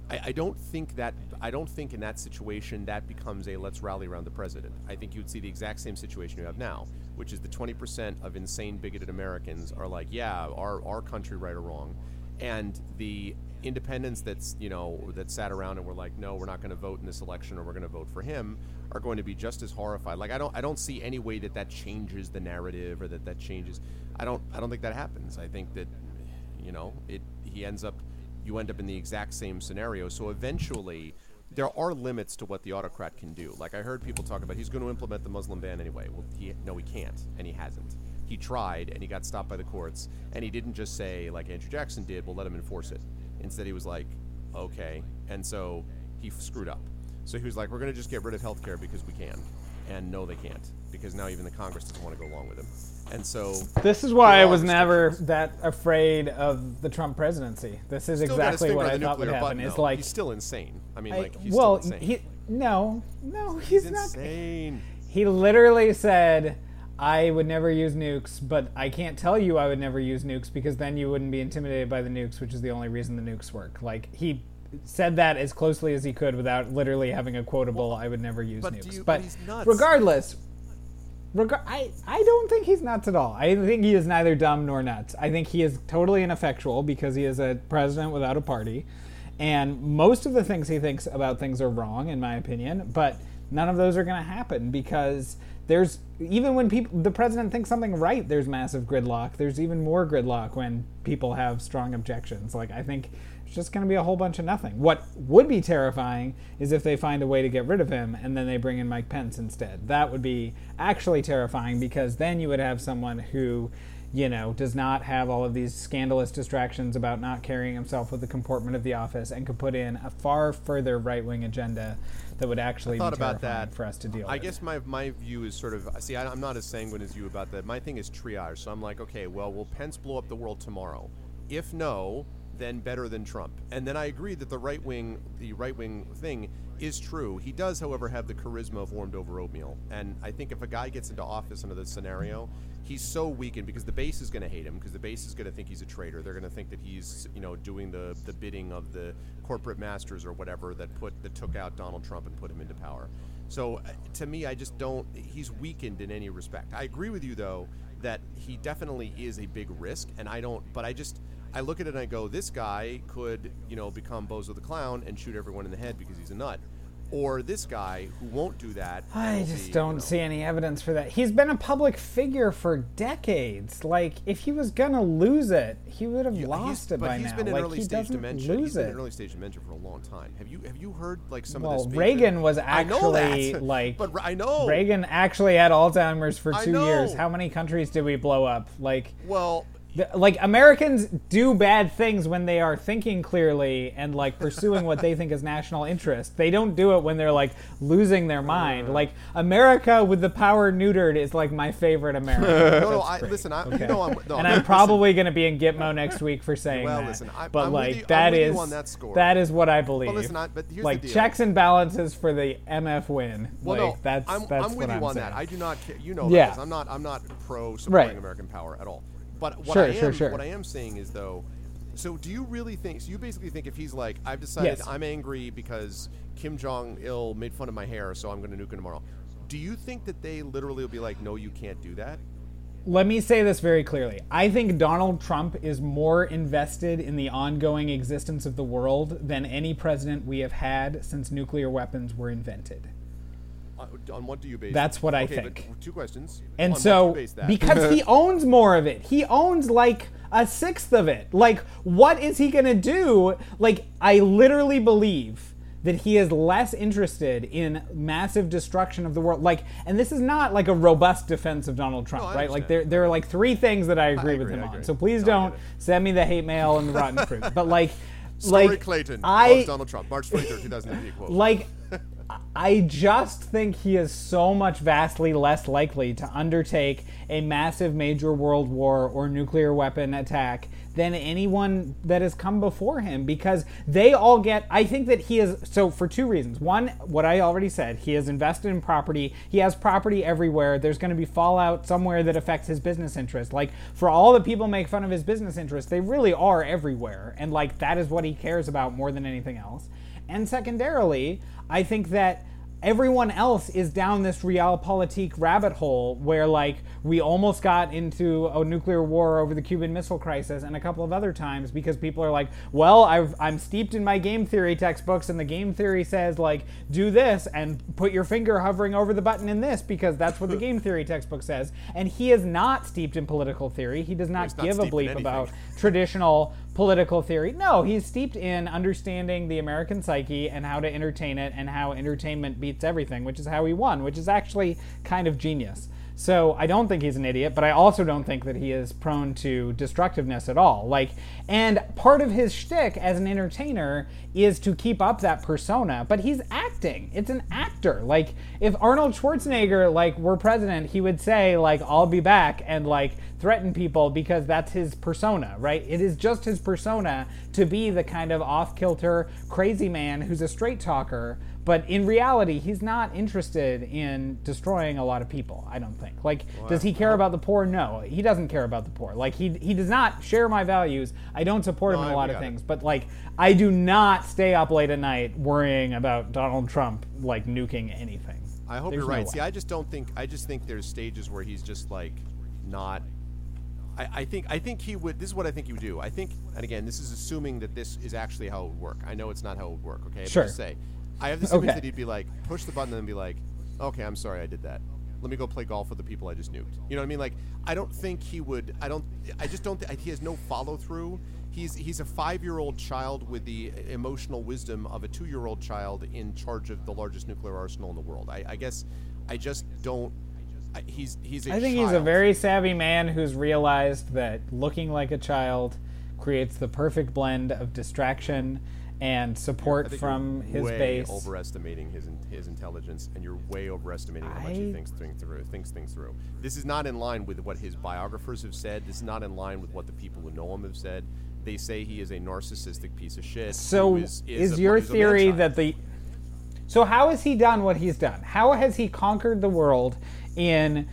I, I don't think that I don't think in that situation that becomes a let's rally around the president. I think you would see the exact same situation you have now, which is the 20% of insane bigoted Americans are like, yeah, our our country right or wrong, and the independents that's you know that sat around and were like, no, we're not going to vote in this election or we're going to vote for him are going to be just as horrified. Like I don't I don't see any way that that changes the narrative or that that changes. I don't I don't think that happens. I think that you know it he ends up you end up in the exact same scenario. So eventually. There are limits to what the autocrat can do. Like I heard people talk about, he's going to implement the Muslim ban anyway. Well, he no, he can't, and he hasn't. He tried, and he got stopped by the courts. And he didn't just say like Andrew Jackson did, "We'll let him enforce it." Instead, he was like, "Okay," and so he f- screwed up. So he was like, "We're going to just get rid of healthcare because we can," and no, they can't because now even the Congress doesn't want to go along with him. And so This is why I was never that afraid of the Trump presidency. This is Still exactly what I thought would happen. It's like he's still insane. I mean, I- like he's well, still insane. he no, no, he's, he's not. insane. He literally said, "I would never use nukes, but I can't tell you I would never use nukes because then you wouldn't be intimidated by the nukes, which is the only reason the nukes work." Like he said that as closely as he could without literally having a quotable "I would never use but nukes." you- but but regardless, Reg- I, I don't think he's nuts at all. I think he is neither dumb nor nuts. I think he is totally ineffectual because he is a president without a party. And most of the things he thinks about things are wrong, in my opinion, but none of those are going to happen because there's even when people the president thinks something right, there's massive gridlock. There's even more gridlock when people have strong objections. Like I think it's just going to be a whole bunch of nothing. What would be terrifying is if they find a way to get rid of him and then they bring in Mike Pence instead. That would be actually terrifying because then you would have someone who you know, does not have all of these scandalous distractions about not carrying himself with the comportment of the office and could put in a far further right wing agenda that would actually thought be about that. for us to deal I with. guess my my view is sort of see. I, I'm not as sanguine as you about that. My thing is triage. So I'm like, okay, well, will Pence blow up the world tomorrow? If no, then better than Trump. And then I agree that the right wing, the right wing thing is true. He does, however, have the charisma of warmed over oatmeal. And I think if a guy gets into office under this scenario, he's so weakened because the base is going to hate him because the base is going to think he's a traitor. They're going to think that he's, you know, doing the the bidding of the corporate masters or whatever that put that took out Donald Trump and put him into power. So uh, to me, I just don't. He's weakened in any respect. I agree with you though that he definitely is a big risk, and I don't. But I just I look at it and I go, this guy could, you know, become Bozo the Clown and shoot everyone in the head because he's a nut. Or this guy who won't do that. I just be, don't you know- see any evidence for that. He's been a public figure for decades. Like, if he was gonna lose it, he would have Yeah, lost he's, it by he's now. been in like, early stage dementia. lose He's been in early stage dementia for a long time. Have you have you heard like some well, of this? fake Reagan was actually like, but I know Reagan actually had Alzheimer's for two years. How many countries did we blow up? Like, Well, the- like Americans do bad things when they are thinking clearly and like pursuing what they think is national interest. They don't do it when they're like losing their mind. Like America with the power neutered is like my favorite America. no, no. I, listen, I, Okay. you know, I'm, no, and I'm probably going to be in Gitmo next week for saying Well, that. listen, I'm- but I'm with like you- I'm that with you on that score. that is what I believe. Well, listen, I- but here's the like deal. checks and balances for the MF win. Well, like no, that's I'm, that's I'm with what you I'm on saying. that. I do not care. You know, Yeah. that, 'cause I'm not. I'm not pro supporting Right. American power at all. But what Sure, I am, sure, sure. what I am saying is though. So, do you really think? So, you basically think if he's like, I've decided Yes. I'm angry because Kim Jong Il made fun of my hair, so I'm going to nuke him tomorrow. Do you think that they literally will be like, no, you can't do that? Let me say this very clearly. I think Donald Trump is more invested in the ongoing existence of the world than any president we have had since nuclear weapons were invented. On what do you base? That's what I okay, but think. two questions. And on what do so, you base that? because he owns more of it, he owns like a sixth of it. Like, what is he going to do? Like, I literally believe that he is less interested in massive destruction of the world. Like, and this is not like a robust defense of Donald Trump, No, right? Like, there, there are like three things that I agree with agree, him I on. So please No, I don't send me the hate mail and the rotten fruit. But like, Story like Clayton I loves Donald Trump, March 23rd, 2003. Quote. like I just think he is so much vastly less likely to undertake a massive major world war or nuclear weapon attack than anyone that has come before him because they all get I think that he is so for two reasons. One, what I already said, he is invested in property. He has property everywhere. There's going to be fallout somewhere that affects his business interest. Like for all the people make fun of his business interests, they really are everywhere and like that is what he cares about more than anything else. And secondarily, I think that everyone else is down this realpolitik rabbit hole where like we almost got into a nuclear war over the Cuban Missile Crisis and a couple of other times because people are like, well, I've, I'm steeped in my game theory textbooks and the game theory says like do this and put your finger hovering over the button in this because that's what the game theory textbook says. And he is not steeped in political theory. He does not He's not give a bleep about traditional political theory. No, he's steeped in understanding the American psyche and how to entertain it and how entertainment beats everything, which is how he won, which is actually kind of genius. So I don't think he's an idiot, but I also don't think that he is prone to destructiveness at all. Like, and part of his shtick as an entertainer is to keep up that persona, but he's acting. It's an actor. Like, if Arnold Schwarzenegger like were president, he would say like, "I'll be back," and like threaten people because that's his persona, right? It is just his persona to be the kind of off kilter, crazy man who's a straight talker. But in reality, he's not interested in destroying a lot of people, I don't think. Like, does he care about the poor? No, he doesn't care about the poor. Like, he, he does not share my values. I don't support him No, in a lot of got it. things. But, like, I do not stay up late at night worrying about Donald Trump, like, nuking anything. I hope There's you're right. way. See, I just don't think. I just think there's stages where he's just like not. I, I think. I think he would. This is what I think he would do. I think, and again, this is assuming that this is actually how it would work. I know it's not how it would work. Okay. But Sure. just say, I have this image Okay. that he'd be like, push the button and then be like, okay, I'm sorry, I did that. let me go play golf with the people I just nuked. You know what I mean? Like, I don't think he would. I don't. I just don't. Th- he has no follow through. He's he's a five year old child with the emotional wisdom of a two year old child in charge of the largest nuclear arsenal in the world. I, I guess I just don't. I, he's he's. A I think he's a very savvy man who's realized that looking like a child creates the perfect blend of distraction and support from his way base. overestimating his in- his intelligence, and you're way overestimating how much he thinks things through. Thinks things through. This is not in line with what his biographers have said. This is not in line with what the people who know him have said. They say he is a narcissistic piece of shit. So is, is, is a- your theory that the So how has he done what he's done? How has he conquered the world in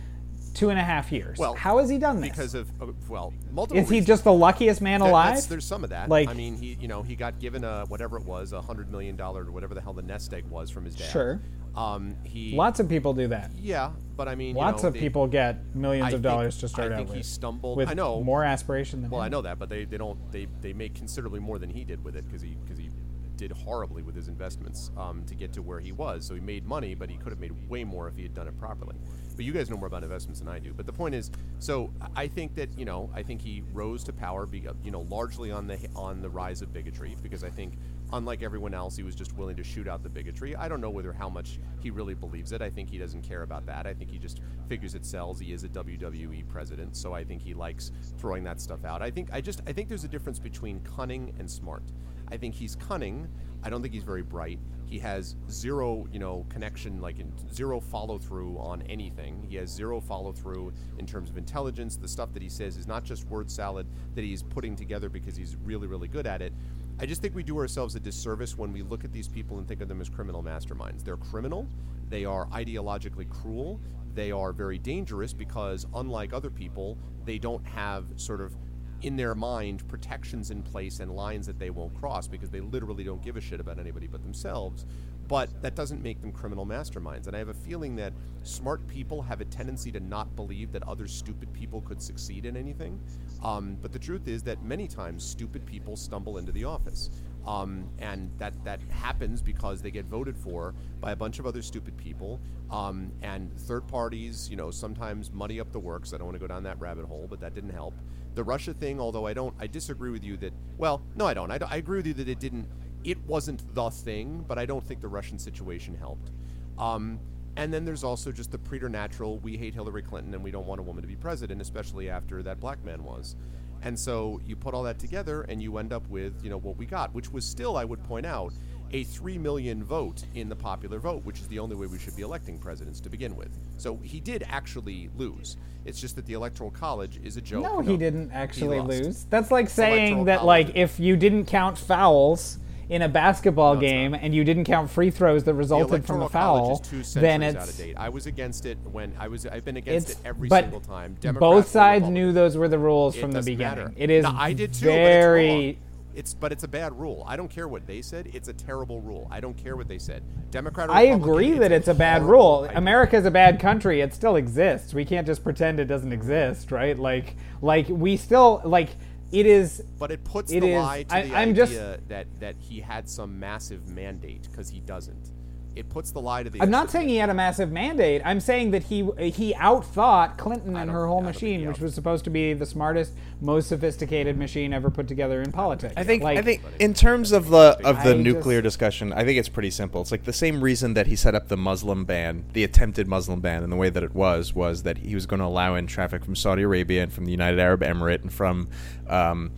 two and a half years? Well, how has he done this? because of uh, well, multiple. is he reasons. just the luckiest man alive? there's some of that. Like- I mean, he you know he got given a whatever it was, a hundred million dollar or whatever the hell the nest egg was from his dad. Sure. Um, he Lots of people do that. yeah, but I mean, you Lots know, of they- people get millions I of think- dollars to start I out think with. he stumbled. with I know more aspiration than Well, him. I know that, but they, they don't they, they make considerably more than he did with it because he because he did horribly with his investments um, to get to where he was. So he made money, but he could have made way more if he had done it properly. But you guys know more about investments than I do. But the point is, so I think that you know I think he rose to power, be, you know, largely on the on the rise of bigotry because I think. Unlike everyone else, he was just willing to shoot out the bigotry. I don't know whether how much he really believes it. I think he doesn't care about that. I think he just figures it sells. He is a WWE president, so I think he likes throwing that stuff out. I think I just I think there's a difference between cunning and smart. I think he's cunning. I don't think he's very bright. He has zero, you know, connection, like in, zero follow through on anything. He has zero follow through in terms of intelligence. The stuff that he says is not just word salad that he's putting together because he's really, really good at it. I just think we do ourselves a disservice when we look at these people and think of them as criminal masterminds. They're criminal. They are ideologically cruel. They are very dangerous because, unlike other people, they don't have sort of in their mind protections in place and lines that they won't cross because they literally don't give a shit about anybody but themselves. But that doesn't make them criminal masterminds. And I have a feeling that smart people have a tendency to not believe that other stupid people could succeed in anything. Um, but the truth is that many times stupid people stumble into the office. Um, and that, that happens because they get voted for by a bunch of other stupid people. Um, and third parties, you know, sometimes muddy up the works. I don't want to go down that rabbit hole, but that didn't help. The Russia thing, although I don't, I disagree with you that, well, no, I don't. I, I agree with you that it didn't, it wasn't the thing, but I don't think the Russian situation helped. Um, and then there's also just the preternatural, we hate Hillary Clinton and we don't want a woman to be president, especially after that black man was. And so you put all that together and you end up with, you know, what we got, which was still, I would point out, a 3 million vote in the popular vote, which is the only way we should be electing presidents to begin with. So he did actually lose. It's just that the Electoral College is a joke. No, he didn't actually lost. lose. That's like saying Electoral that like if you didn't count fouls in a basketball No, game and you didn't count free throws that The resulted from Electoral a foul, then it's out of date. I was against it when I was. I've been against it every single time. Democrat both sides knew those were the rules It from the beginning. matter. It is No, I did too. very it's, but it's a bad rule. I don't care what they said. It's a terrible rule. I don't care what they said. Democrat. Or I agree that it's a bad rule. idea. America's a bad country. It still exists. We can't just pretend it doesn't exist, right? Like, like we still like it is. But it puts It the is- lie to I- the I'm idea just- that that he had some massive mandate because he doesn't. It puts the lie to the. I'm not saying he had a massive mandate. I'm saying that he he outthought Clinton and her whole I don't think machine, which was supposed to be the smartest, most sophisticated machine ever put together in politics. I think Like, I think in terms of the of the I nuclear just- discussion, I think it's pretty simple. It's like the same reason that he set up the Muslim ban, the attempted Muslim ban, and the way that it was was that he was going to allow in traffic from Saudi Arabia and from the United Arab Emirate and from. Um,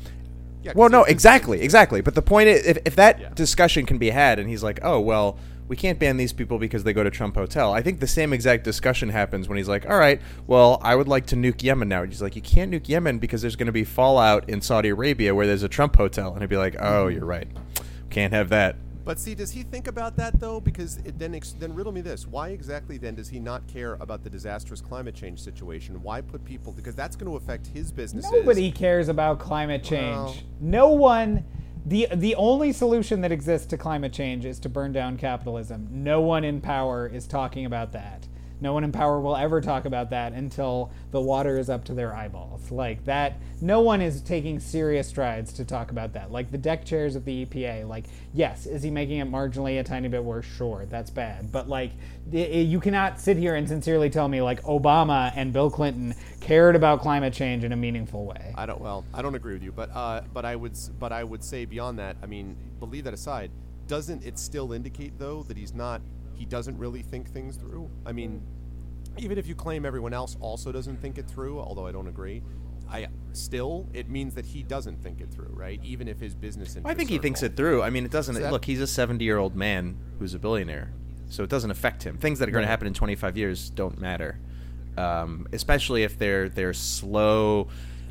Yeah, 'cause well, no, exactly, exactly. But the point is, if, if that Yeah. discussion can be had, and he's like, "Oh, well, we can't ban these people because they go to Trump Hotel." I think the same exact discussion happens when he's like, "All right, well, I would like to nuke Yemen now." And he's like, "You can't nuke Yemen because there's going to be fallout in Saudi Arabia where there's a Trump hotel." And he'd be like, "Oh, you're right, can't have that." But see, does he think about that though? Because it then, ex- then riddle me this: Why exactly then does he not care about the disastrous climate change situation? Why put people? Because that's going to affect his business. nobody cares about climate change. Well- no one. The The only solution that exists to climate change is to burn down capitalism. No one in power is talking about that. No one in power will ever talk about that until the water is up to their eyeballs. Like that, no one is taking serious strides to talk about that. Like the deck chairs at the EPA, like, yes, is he making it marginally a tiny bit worse? Sure, that's bad. But like, i- i- you cannot sit here and sincerely tell me like Obama and Bill Clinton cared about climate change in a meaningful way. I don't. Well, I don't agree with you, but uh, but I would but I would say beyond that. I mean, but leave that aside. Doesn't it still indicate though that he's not? He doesn't really think things through. I mean, even if you claim everyone else also doesn't think it through, although I don't agree. I still it means that he doesn't think it through, right? Even if his business interests. I think he thinks it through. I mean, it doesn't. That- look, he's a 70 year old man who's a billionaire, so it doesn't affect him. Things that are going to happen in 25 years don't matter, um, especially if they're they're slow.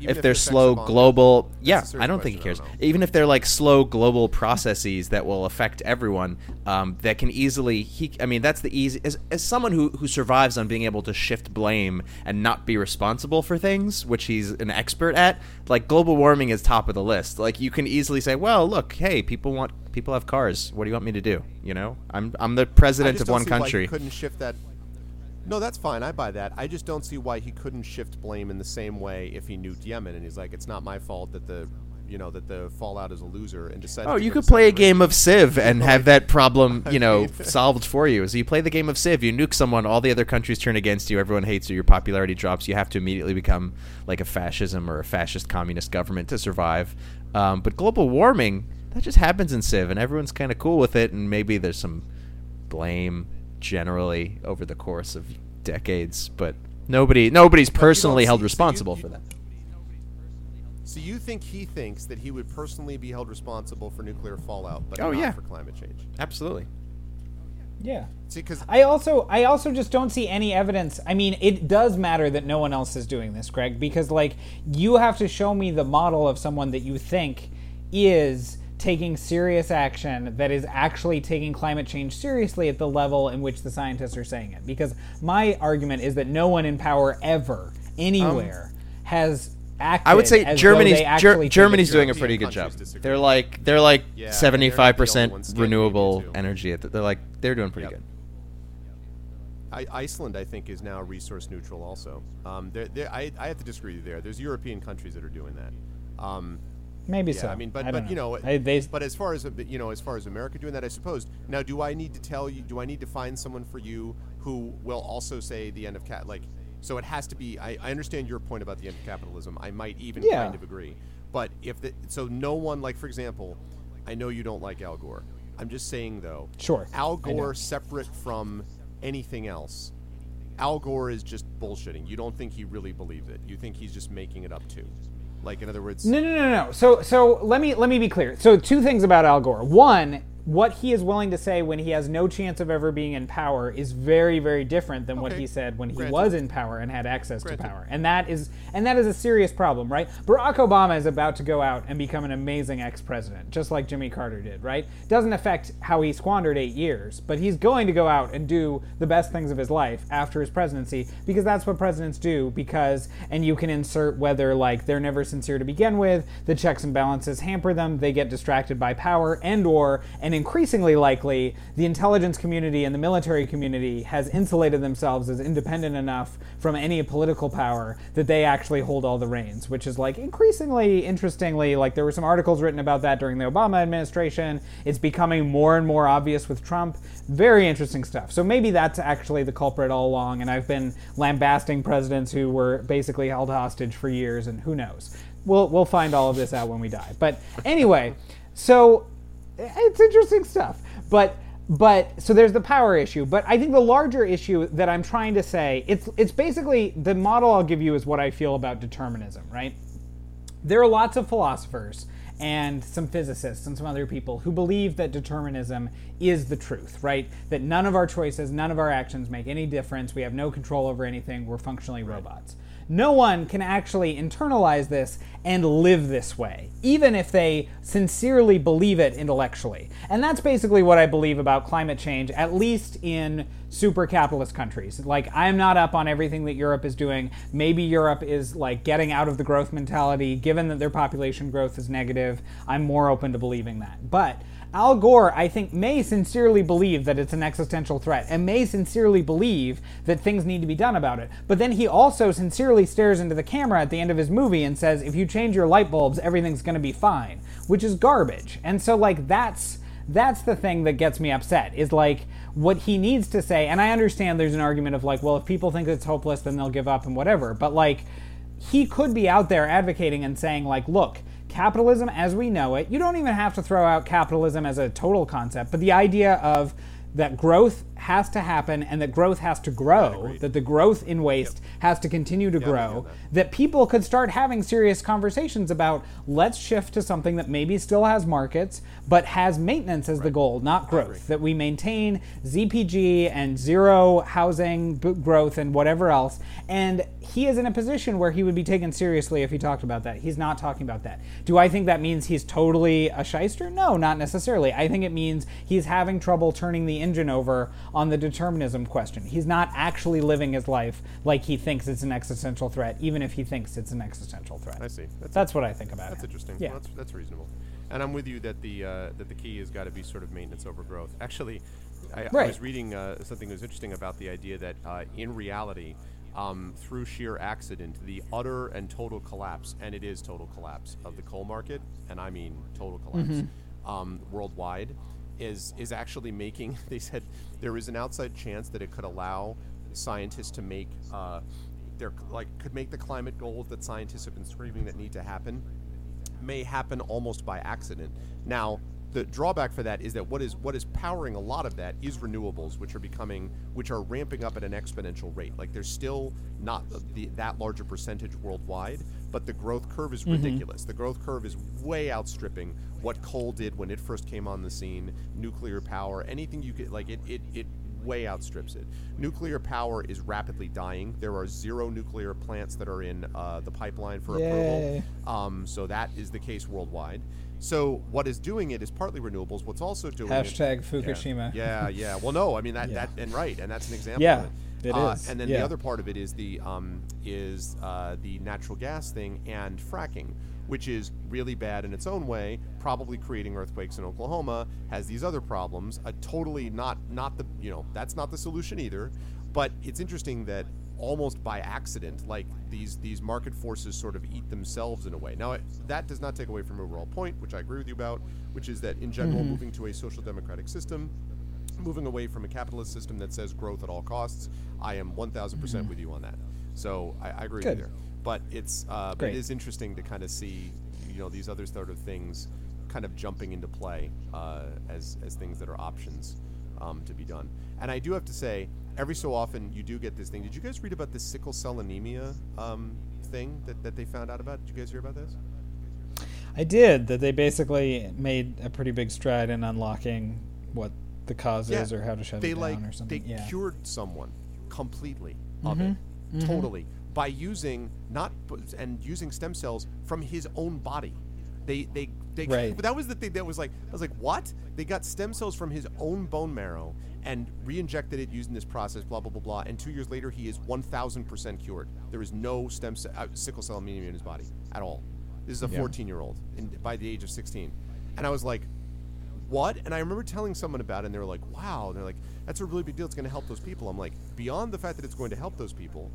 If if they're slow global, yeah, that's a serious I don't think he cares. question, I don't know. Even if they're like slow global processes that will affect everyone, um, that can easily. He, I mean, that's the easy. As, as someone who who survives on being able to shift blame and not be responsible for things, which he's an expert at, like global warming is top of the list. Like you can easily say, well, look, hey, people want people have cars. What do you want me to do? You know, I'm I'm the president of one country. couldn't shift that. No, that's fine. I buy that. I just don't see why he couldn't shift blame in the same way if he nuked Yemen and he's like, it's not my fault that the, you know, that the Fallout is a loser and decided. Oh, you could play a game of Civ and have that problem, you know, solved for you. So you play the game of Civ, you nuke someone, all the other countries turn against you, everyone hates you, your popularity drops. You have to immediately become like a fascism or a fascist communist government to survive. Um, but global warming, that just happens in Civ, and everyone's kind of cool with it. And maybe there's some blame generally over the course of decades, but nobody, nobody's But you personally held see- so responsible you- for that. So you think he thinks that he would personally be held responsible for nuclear fallout, but Oh, not yeah. for climate change? Absolutely. Yeah. See, because I also I also just don't see any evidence. I mean, it does matter that no one else is doing this, Greg, because like you have to show me the model of someone that you think is taking serious action that is actually taking climate change seriously at the level in which the scientists are saying it. Because my argument is that no one in power ever anywhere has acted Um, I would say Germany's Ger- Germany's doing a pretty good job. disagree. They're like they're like Yeah, and seventy they're five not the only percent renewable energy. At the, they're like they're doing pretty Yep. good. I, Iceland, I think, is now resource neutral. Also, um, they're, they're, I, I have to disagree with you there. There's European countries that are doing that. Um, Maybe yeah, so. I mean, but I but you know, I- they, but as far as you know, as far as America doing that, I suppose. Now, do I need to tell you? Do I need to find someone for you who will also say the end of cat? Like, so it has to be. I, I understand your point about the end of capitalism. I might even Yeah. kind of agree. But if the so no one like for example, I know you don't like Al Gore. I'm just saying though. Sure, Al Gore separate from anything else. Al Gore is just bullshitting. You don't think he really believes it. You think he's just making it up too. Like in other words, No, no, no, no. So, so let me let me be clear. So, two things about Al Gore. One, what he is willing to say when he has no chance of ever being in power is very, very different than what he said when he Granted. was in power and had access Granted. to power. And that is and that is a serious problem, right? Barack Obama is about to go out and become an amazing ex-president, just like Jimmy Carter did, right? Doesn't affect how he squandered eight years, but he's going to go out and do the best things of his life after his presidency because that's what presidents do. Because and you can insert whether like they're never sincere to begin with, the checks and balances hamper them, they get distracted by power, and or and increasingly likely the intelligence community and the military community has insulated themselves as independent enough from any political power that they actually hold all the reins, which is like increasingly interestingly like there were some articles written about that during the Obama administration. It's becoming more and more obvious with Trump. Very interesting stuff. So maybe that's actually the culprit all along and I've been lambasting presidents who were basically held hostage for years and who knows. We'll we'll find all of this out when we die. But anyway, so it's interesting stuff. But but so there's the power issue. But I think the larger issue that I'm trying to say it's it's basically the model I'll give you is what I feel about determinism, right? There are lots of philosophers and some physicists and some other people who believe that determinism is the truth, right? That none of our choices, none of our actions make any difference. We have no control over anything. We're functionally robots. No one can actually internalize this and live this way, even if they sincerely believe it intellectually. And that's basically what I believe about climate change, at least in super capitalist countries. Like, I'm not up on everything that Europe is doing. Maybe Europe is like getting out of the growth mentality, given that their population growth is negative. I'm more open to believing that. But Al Gore, I think, may sincerely believe that it's an existential threat and may sincerely believe that things need to be done about it. But then he also sincerely stares into the camera at the end of his movie and says, if you change your light bulbs, everything's going to be fine, which is garbage. And so, like, that's that's the thing that gets me upset is like what he needs to say and i understand there's an argument of like well if people think it's hopeless then they'll give up and whatever but like he could be out there advocating and saying like look capitalism as we know it. You don't even have to throw out capitalism as a total concept but the idea of that growth has to happen and that growth has to grow, that the growth in waste has to continue to grow, that. people could start having serious conversations about let's shift to something that maybe still has markets, but has maintenance as the goal, not growth. That we maintain ZPG and zero housing b- growth and whatever else. And he is in a position where he would be taken seriously if he talked about that. He's not talking about that. Do I think that means he's totally a shyster? No, not necessarily. I think it means he's having trouble turning the engine over on the determinism question. He's not actually living his life like he thinks it's an existential threat, even if he thinks it's an existential threat. I see. That's, That's, what I think about that's interesting. Yeah. Well, that's, that's reasonable. And I'm with you that the uh, that the key has got to be sort of maintenance over growth. Actually, I, I was reading uh, something that was interesting about the idea that uh, in reality, um, through sheer accident, the utter and total collapse, and it is total collapse of the coal market, and I mean total collapse Mm-hmm. um, worldwide, is is actually making. They said there is an outside chance that it could allow scientists to make. Uh, their, like could make the climate goals that scientists have been screaming that need to happen may happen almost by accident. Now, the drawback for that is that what is what is powering a lot of that is renewables, which are becoming, which are ramping up at an exponential rate. Like there's still not the, that larger percentage worldwide, but the growth curve is ridiculous. The growth curve is way outstripping what coal did when it first came on the scene. Nuclear power, anything you could like, it it it way outstrips it. Nuclear power is rapidly dying. There are zero nuclear plants that are in uh, the pipeline for Yay. approval. Um, so that is the case worldwide. So what is doing it is partly renewables. What's also doing it- Hashtag Yeah. Fukushima. Yeah, yeah. Well, no, I mean that Yeah. that and right, and that's an example. Yeah, of it, uh, is, And then yeah. the other part of it is the um, is uh, the natural gas thing and fracking, which is really bad in its own way. Probably creating earthquakes in Oklahoma has these other problems. A totally not not the you know that's not the solution either. But it's interesting that almost by accident, like these these market forces sort of eat themselves in a way. Now it, that does not take away from overall point, which I agree with you about, which is that in general, Mm-hmm. moving to a social democratic system moving away from a capitalist system that says growth at all costs. I am 1,000% with you on that. So I, I agree Mm-hmm. Good. with you there. But it's uh, but it is interesting to kind of see you know these other sort of things kind of jumping into play uh, as as things that are options um, to be done. And I do have to say, every so often you do get this thing. Did you guys read about this sickle cell anemia um, thing that, that they found out about? Did you guys hear about this? I did that. They basically made a pretty big stride in unlocking what the cause is or how to shut they it down like or something. they yeah. Mm-hmm. cured someone completely of it. Totally. By using not and using stem cells from his own body. They they they Right. that was the thing that was like I was like what? They got stem cells from his own bone marrow and re-injected it using this process blah blah blah blah and two years later he is 1000% cured. There is no stem cell uh, sickle cell anemia in his body at all. This is a 14 year old and by the age of 16 and I was like what? And I remember telling someone about it, and they were like, wow. And they're like, that's a really big deal. It's going to help those people. I'm like, beyond the fact that it's going to help those people,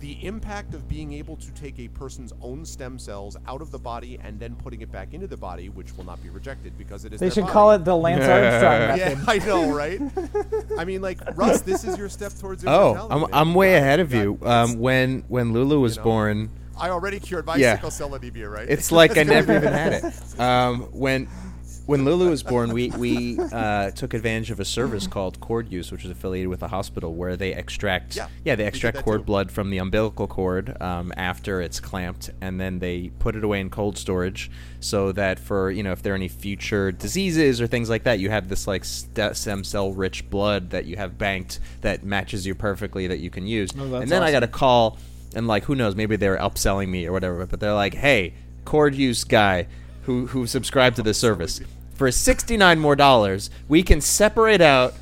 the impact of being able to take a person's own stem cells out of the body and then putting it back into the body, which will not be rejected because it is They their should body. call it the Lance Armstrong method. Yeah, I know, right? I mean, like Russ, this is your step towards Oh, I'm. I'm way God, ahead of you. Um, when when Lulu was know. born, I already cured my Yeah. sickle cell anemia, right? it's like I never even had it. Um, when when Lulu was born, we we uh, took advantage of a service called Cord Use, which is affiliated with a hospital where they extract Yeah, they extract cord too. blood from the umbilical cord um, after it's clamped, and then they put it away in cold storage so that for you know if there are any future diseases or things like that, you have this like st- stem cell rich blood that you have banked that matches you perfectly that you can use. Oh, and then I got a call, and like who knows, maybe they're upselling me or whatever, but they're like, hey, cord use guy who who subscribed to this service for sixty nine more dollars, we can separate out.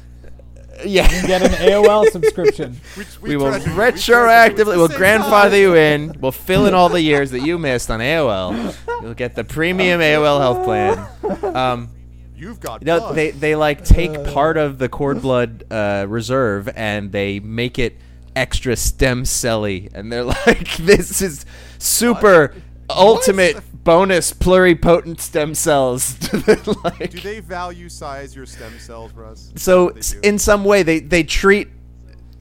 Yeah, Get an AOL subscription. we will. We treasure you. Retroactively, we'll grandfather time. you in. We'll fill in all the years that you missed on AOL. You'll get the premium AOL health plan. Um, You've got No, blood. they they like take part of the cord blood uh, reserve and they make it extra stem celly, and they're like, "This is super ultimate bonus pluripotent stem cells." Like- Do they value size your stem cells, Russ? So that what they do? in some way they they treat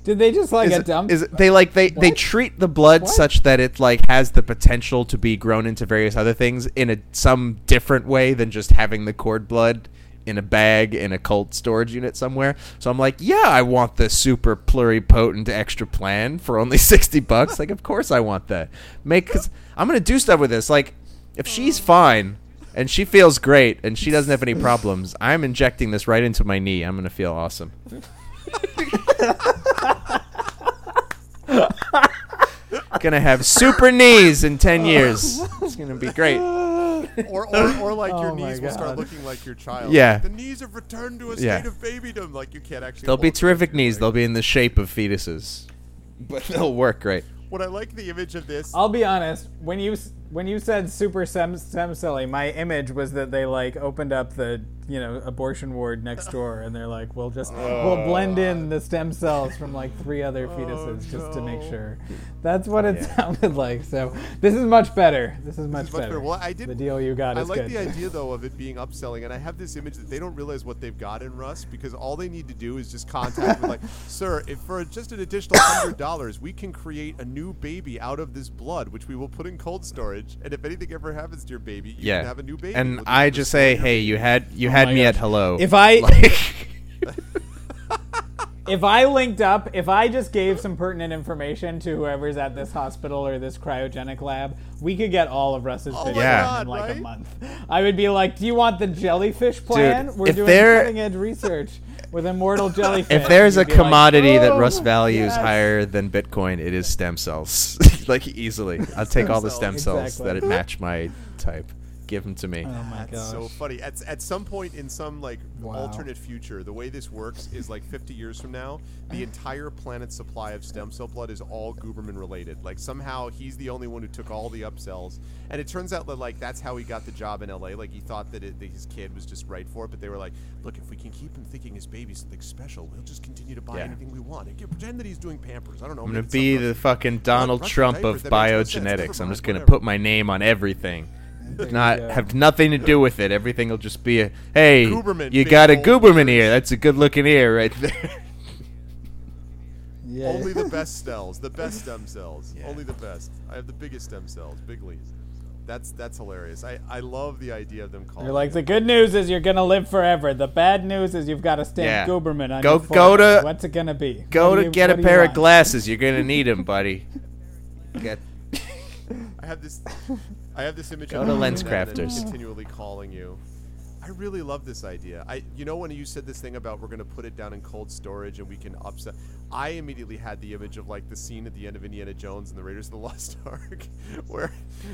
Did they just like is a dump? is it- they like they they treat the blood What? such that it like has the potential to be grown into various other things in a some different way than just having the cord blood in a bag in a cold storage unit somewhere. So I'm like, yeah, I want the super pluripotent extra plan for only 60 bucks. Like of course I want that. Make cuz I'm going to do stuff with this. Like if she's fine and she feels great and she doesn't have any problems, I'm injecting this right into my knee. I'm going to feel awesome. gonna have super knees in 10 years. It's gonna be great. or, or, or like your Oh my knees will start God. looking like your child. Yeah. Like, the knees have returned to a state Yeah. of babydom. Like you can't actually. They'll be hold them. terrific knees. Like, They'll be in the shape of fetuses. But they'll work great. When I like the image of this, I'll be honest. When you when you said super stem stem celly, my image was that they like opened up the you know abortion ward next door, and they're like, we'll just oh, we'll blend in the stem cells from like three other oh, fetuses just to make sure. That's what it sounded like. So this is much better. This is much, is much better. Well, I did- The deal you got I is like good. the idea though of it being upselling, and I have this image that they don't realize what they've got in Russ because all they need to do is just contact with like, sir, if for just an additional hundred dollars, we can create a new baby out of this blood, which we will put in cold storage, and if anything ever happens to your baby, you Yeah. can have a new baby. And We'll I just say, hey, you had you Oh had my me at hello. If I- Like- if I linked up, if I just gave some pertinent information to whoever's at this hospital or this cryogenic lab, we could get all of Russ's Oh my videos Yeah. in like God, a month. I would be like, "Do you want the jellyfish plan? We're doing there- cutting edge research with immortal jellyfish." if there's a You'd like, commodity that "Oh, Russ values yes." higher than Bitcoin, it is stem cells. like easily, I'll take all the stem cells. cells Exactly. that match my type. Give them to me. Oh my That's gosh. so funny. At, at some point in some like Wow. alternate future, the way this works is like 50 years from now, the entire planet's supply of stem cell blood is all Guberman related. Like somehow he's the only one who took all the upsells, and it turns out that like that's how he got the job in LA. Like he thought that, it, that his kid was just right for it, but they were like, look, if we can keep him thinking his baby's something special, we'll just continue to buy Yeah. anything we want. And get- pretend that he's doing Pampers. I don't know. I'm gonna be the else. fucking Donald Russian Trump diapers, of that makes no sense. Never biogenetics. I'm just gonna whatever. put my name on everything. You Not go. have nothing to do with it. Everything will just be a hey. Guberman, you got a old Guberman ears. ear. That's a good looking ear right there. Yeah. Only the best cells, the best stem cells. Only the best. I have the biggest stem cells, big leads. That's that's hilarious. I, I love the idea of them calling. You're like, it- the good news is you're gonna live forever. The bad news is you've got to stamp Yeah. Guberman on Go- your go to- What's it gonna be? Go What do to you- get a what do you pair of want? glasses. You're gonna need them, buddy. Get I have this. I have this image Go of to LensCrafters. continually calling you. I really love this idea. I, you know, when you said this thing about we're going to put it down in cold storage and we can upset, I immediately had the image of like the scene at the end of Indiana Jones and the Raiders of the Lost Ark, where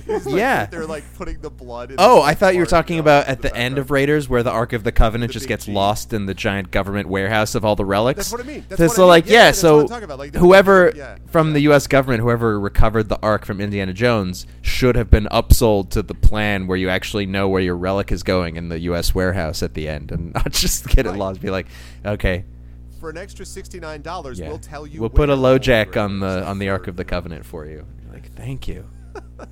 like, Yeah. they're like putting the blood. in Oh, the I thought you were talking about at the end of Raiders, where the Ark of the Covenant The just gets G. lost in the giant government warehouse of all the relics. That's what I mean. That's So- what I mean. like, Yeah, yeah, so. Like, whoever yeah, from yeah. the U.S. government, whoever recovered the Ark from Indiana Jones, should have been upsold to the plan where you actually know where your relic is going in the U.S. warehouse at the end, and not just get it Right. lost. Be like, okay, for an extra sixty nine dollars, yeah, we'll tell you. we'll put a where low all jack on the relics on the Ark of the you. Covenant for you. You're like, thank you.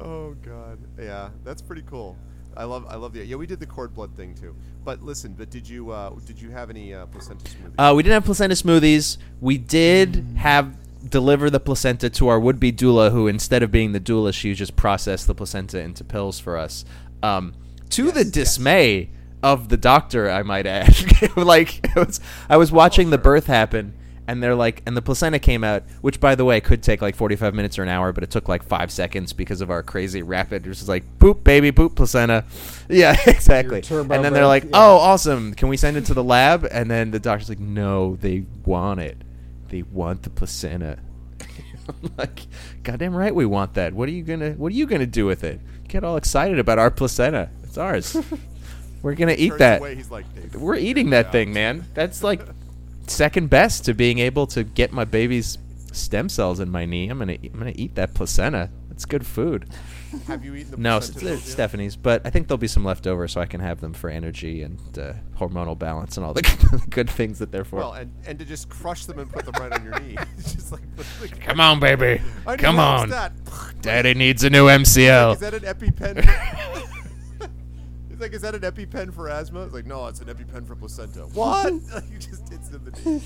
Oh god, yeah, that's pretty cool. I love, I love the yeah. We did the cord blood thing too. But listen, but did you, uh, did you have any uh, placenta smoothies? Uh, we didn't have placenta smoothies. We did have deliver the placenta to our would-be doula, who instead of being the doula, she just processed the placenta into pills for us. Um, to the dismay of the doctor, I might add. like it was, I was watching the birth happen, and they're like, and the placenta came out, which by the way could take like 45 minutes or an hour, but it took like five seconds because of our crazy rapid. It was just like poop, baby, poop, placenta. Yeah, exactly. And then they're like, yeah. oh, awesome. Can we send it to the lab? And then the doctor's like, no, they want it. They want the placenta. Like, goddamn right, we want that. What are you gonna What are you gonna do with it? Get all excited about our placenta. It's ours. We're gonna eat that. away, he's like, "They We're eating it that out." thing, man. That's like second best to being able to get my baby's stem cells in my knee. I'm gonna I'm gonna eat that placenta. It's good food. Have you eaten the No, placenta they're? Stephanie's, but I think there'll be some left over, so I can have them for energy and uh, hormonal balance and all the good things that they're for. Well, and, and to just crush them and put them right on your knee. Just like, like Come on, baby. I Come help, on. Stat. Daddy needs a new MCL. Is that an EpiPen? Like, is that an EpiPen for asthma? It's like, no, it's an EpiPen for placenta. What? you just hits them in the knee.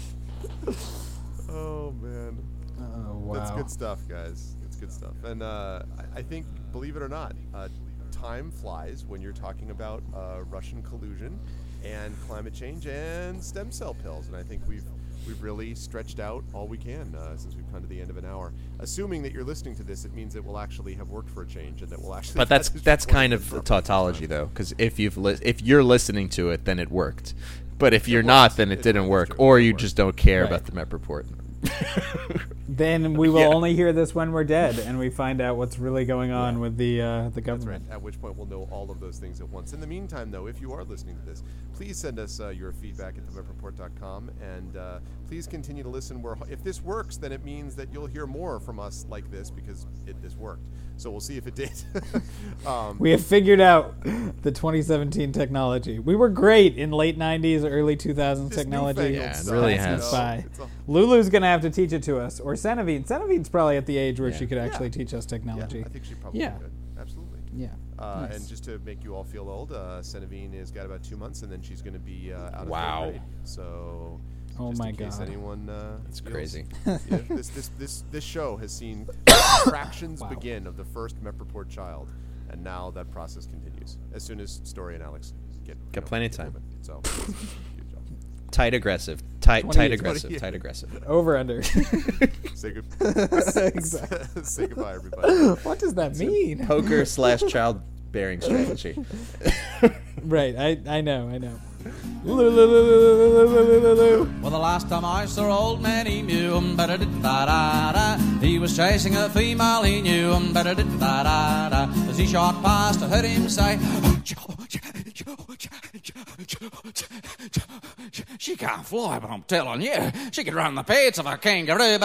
Oh man, Oh wow. that's good stuff, guys. That's good stuff. And uh, I, I think, believe it or not, uh, time flies when you're talking about uh, Russian collusion and climate change and stem cell pills. And I think we've we've really stretched out all we can uh, since we've come to the end of an hour. Assuming that you're listening to this, it means it will actually have worked for a change, and that will actually. But that's that's kind of the purpose. tautology, though, because if you've li- if you're listening to it, then it worked. But if you're not, then it It didn't work, or you works. just don't care Right. about the Mep report. Then we will Yeah. only hear this when we're dead, and we find out what's really going on with the uh, the That's right. government. At which point we'll know all of those things at once. In the meantime, though, if you are listening to this, please send us uh, your feedback at themepreport.com, and uh, please continue to listen. Where if this works, then it means that you'll hear more from us like this because it this worked. So we'll see if it did. um, We have figured out the 2017 technology. We were great in late 90s, early 2000s technology. newfangled Yeah, it really you has. know, By. it's a- Lulu's gonna have to teach it to us, or Centivine. Centivine's probably at the age where Yeah. she could actually Yeah. teach us technology. yeah, technology. I think she probably Yeah. could. Absolutely. Yeah. Uh, Nice. And just to make you all feel old, uh, Centivine has got about two months, and then she's going to be uh, out of Wow. third grade. So, Oh just my in case God. anyone, uh, It's feels- crazy. yeah, this, this this this show has seen fractions Wow. begin of the first Mep child, and now that process continues. As soon as Story and Alex get Got know, plenty of time. So, it's a huge job. Tight aggressive, tight 20 tight 20 aggressive, tight aggressive. Over under. say good. Exactly. say goodbye, everybody. what does that mean? Poker slash childbearing strategy. Right. I I know. I know. Well, the last time I saw old man Emu, um, da da da da da, he was chasing a female he knew, um, da da. As he shot past, I heard him say, "She can't fly, but I'm telling you, she could run the pace of a kangaroo."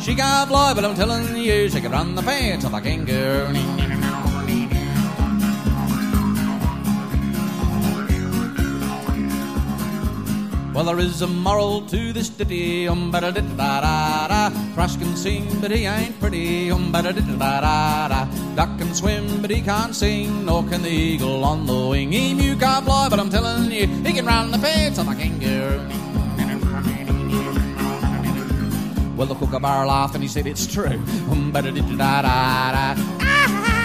She can't fly, but I'm telling you, she could run the pace of a kangaroo. Well, there is a moral to this ditty, um ba da da da da. Thrush can sing, but he ain't pretty, um ba da da da da. Duck can swim, but he can't sing, nor can the eagle on the wing. Emu can't fly, but I'm telling you, he can run the pace of a kangaroo. Well, the kookaburra laughed and he said it's true. Um ba da da da da da.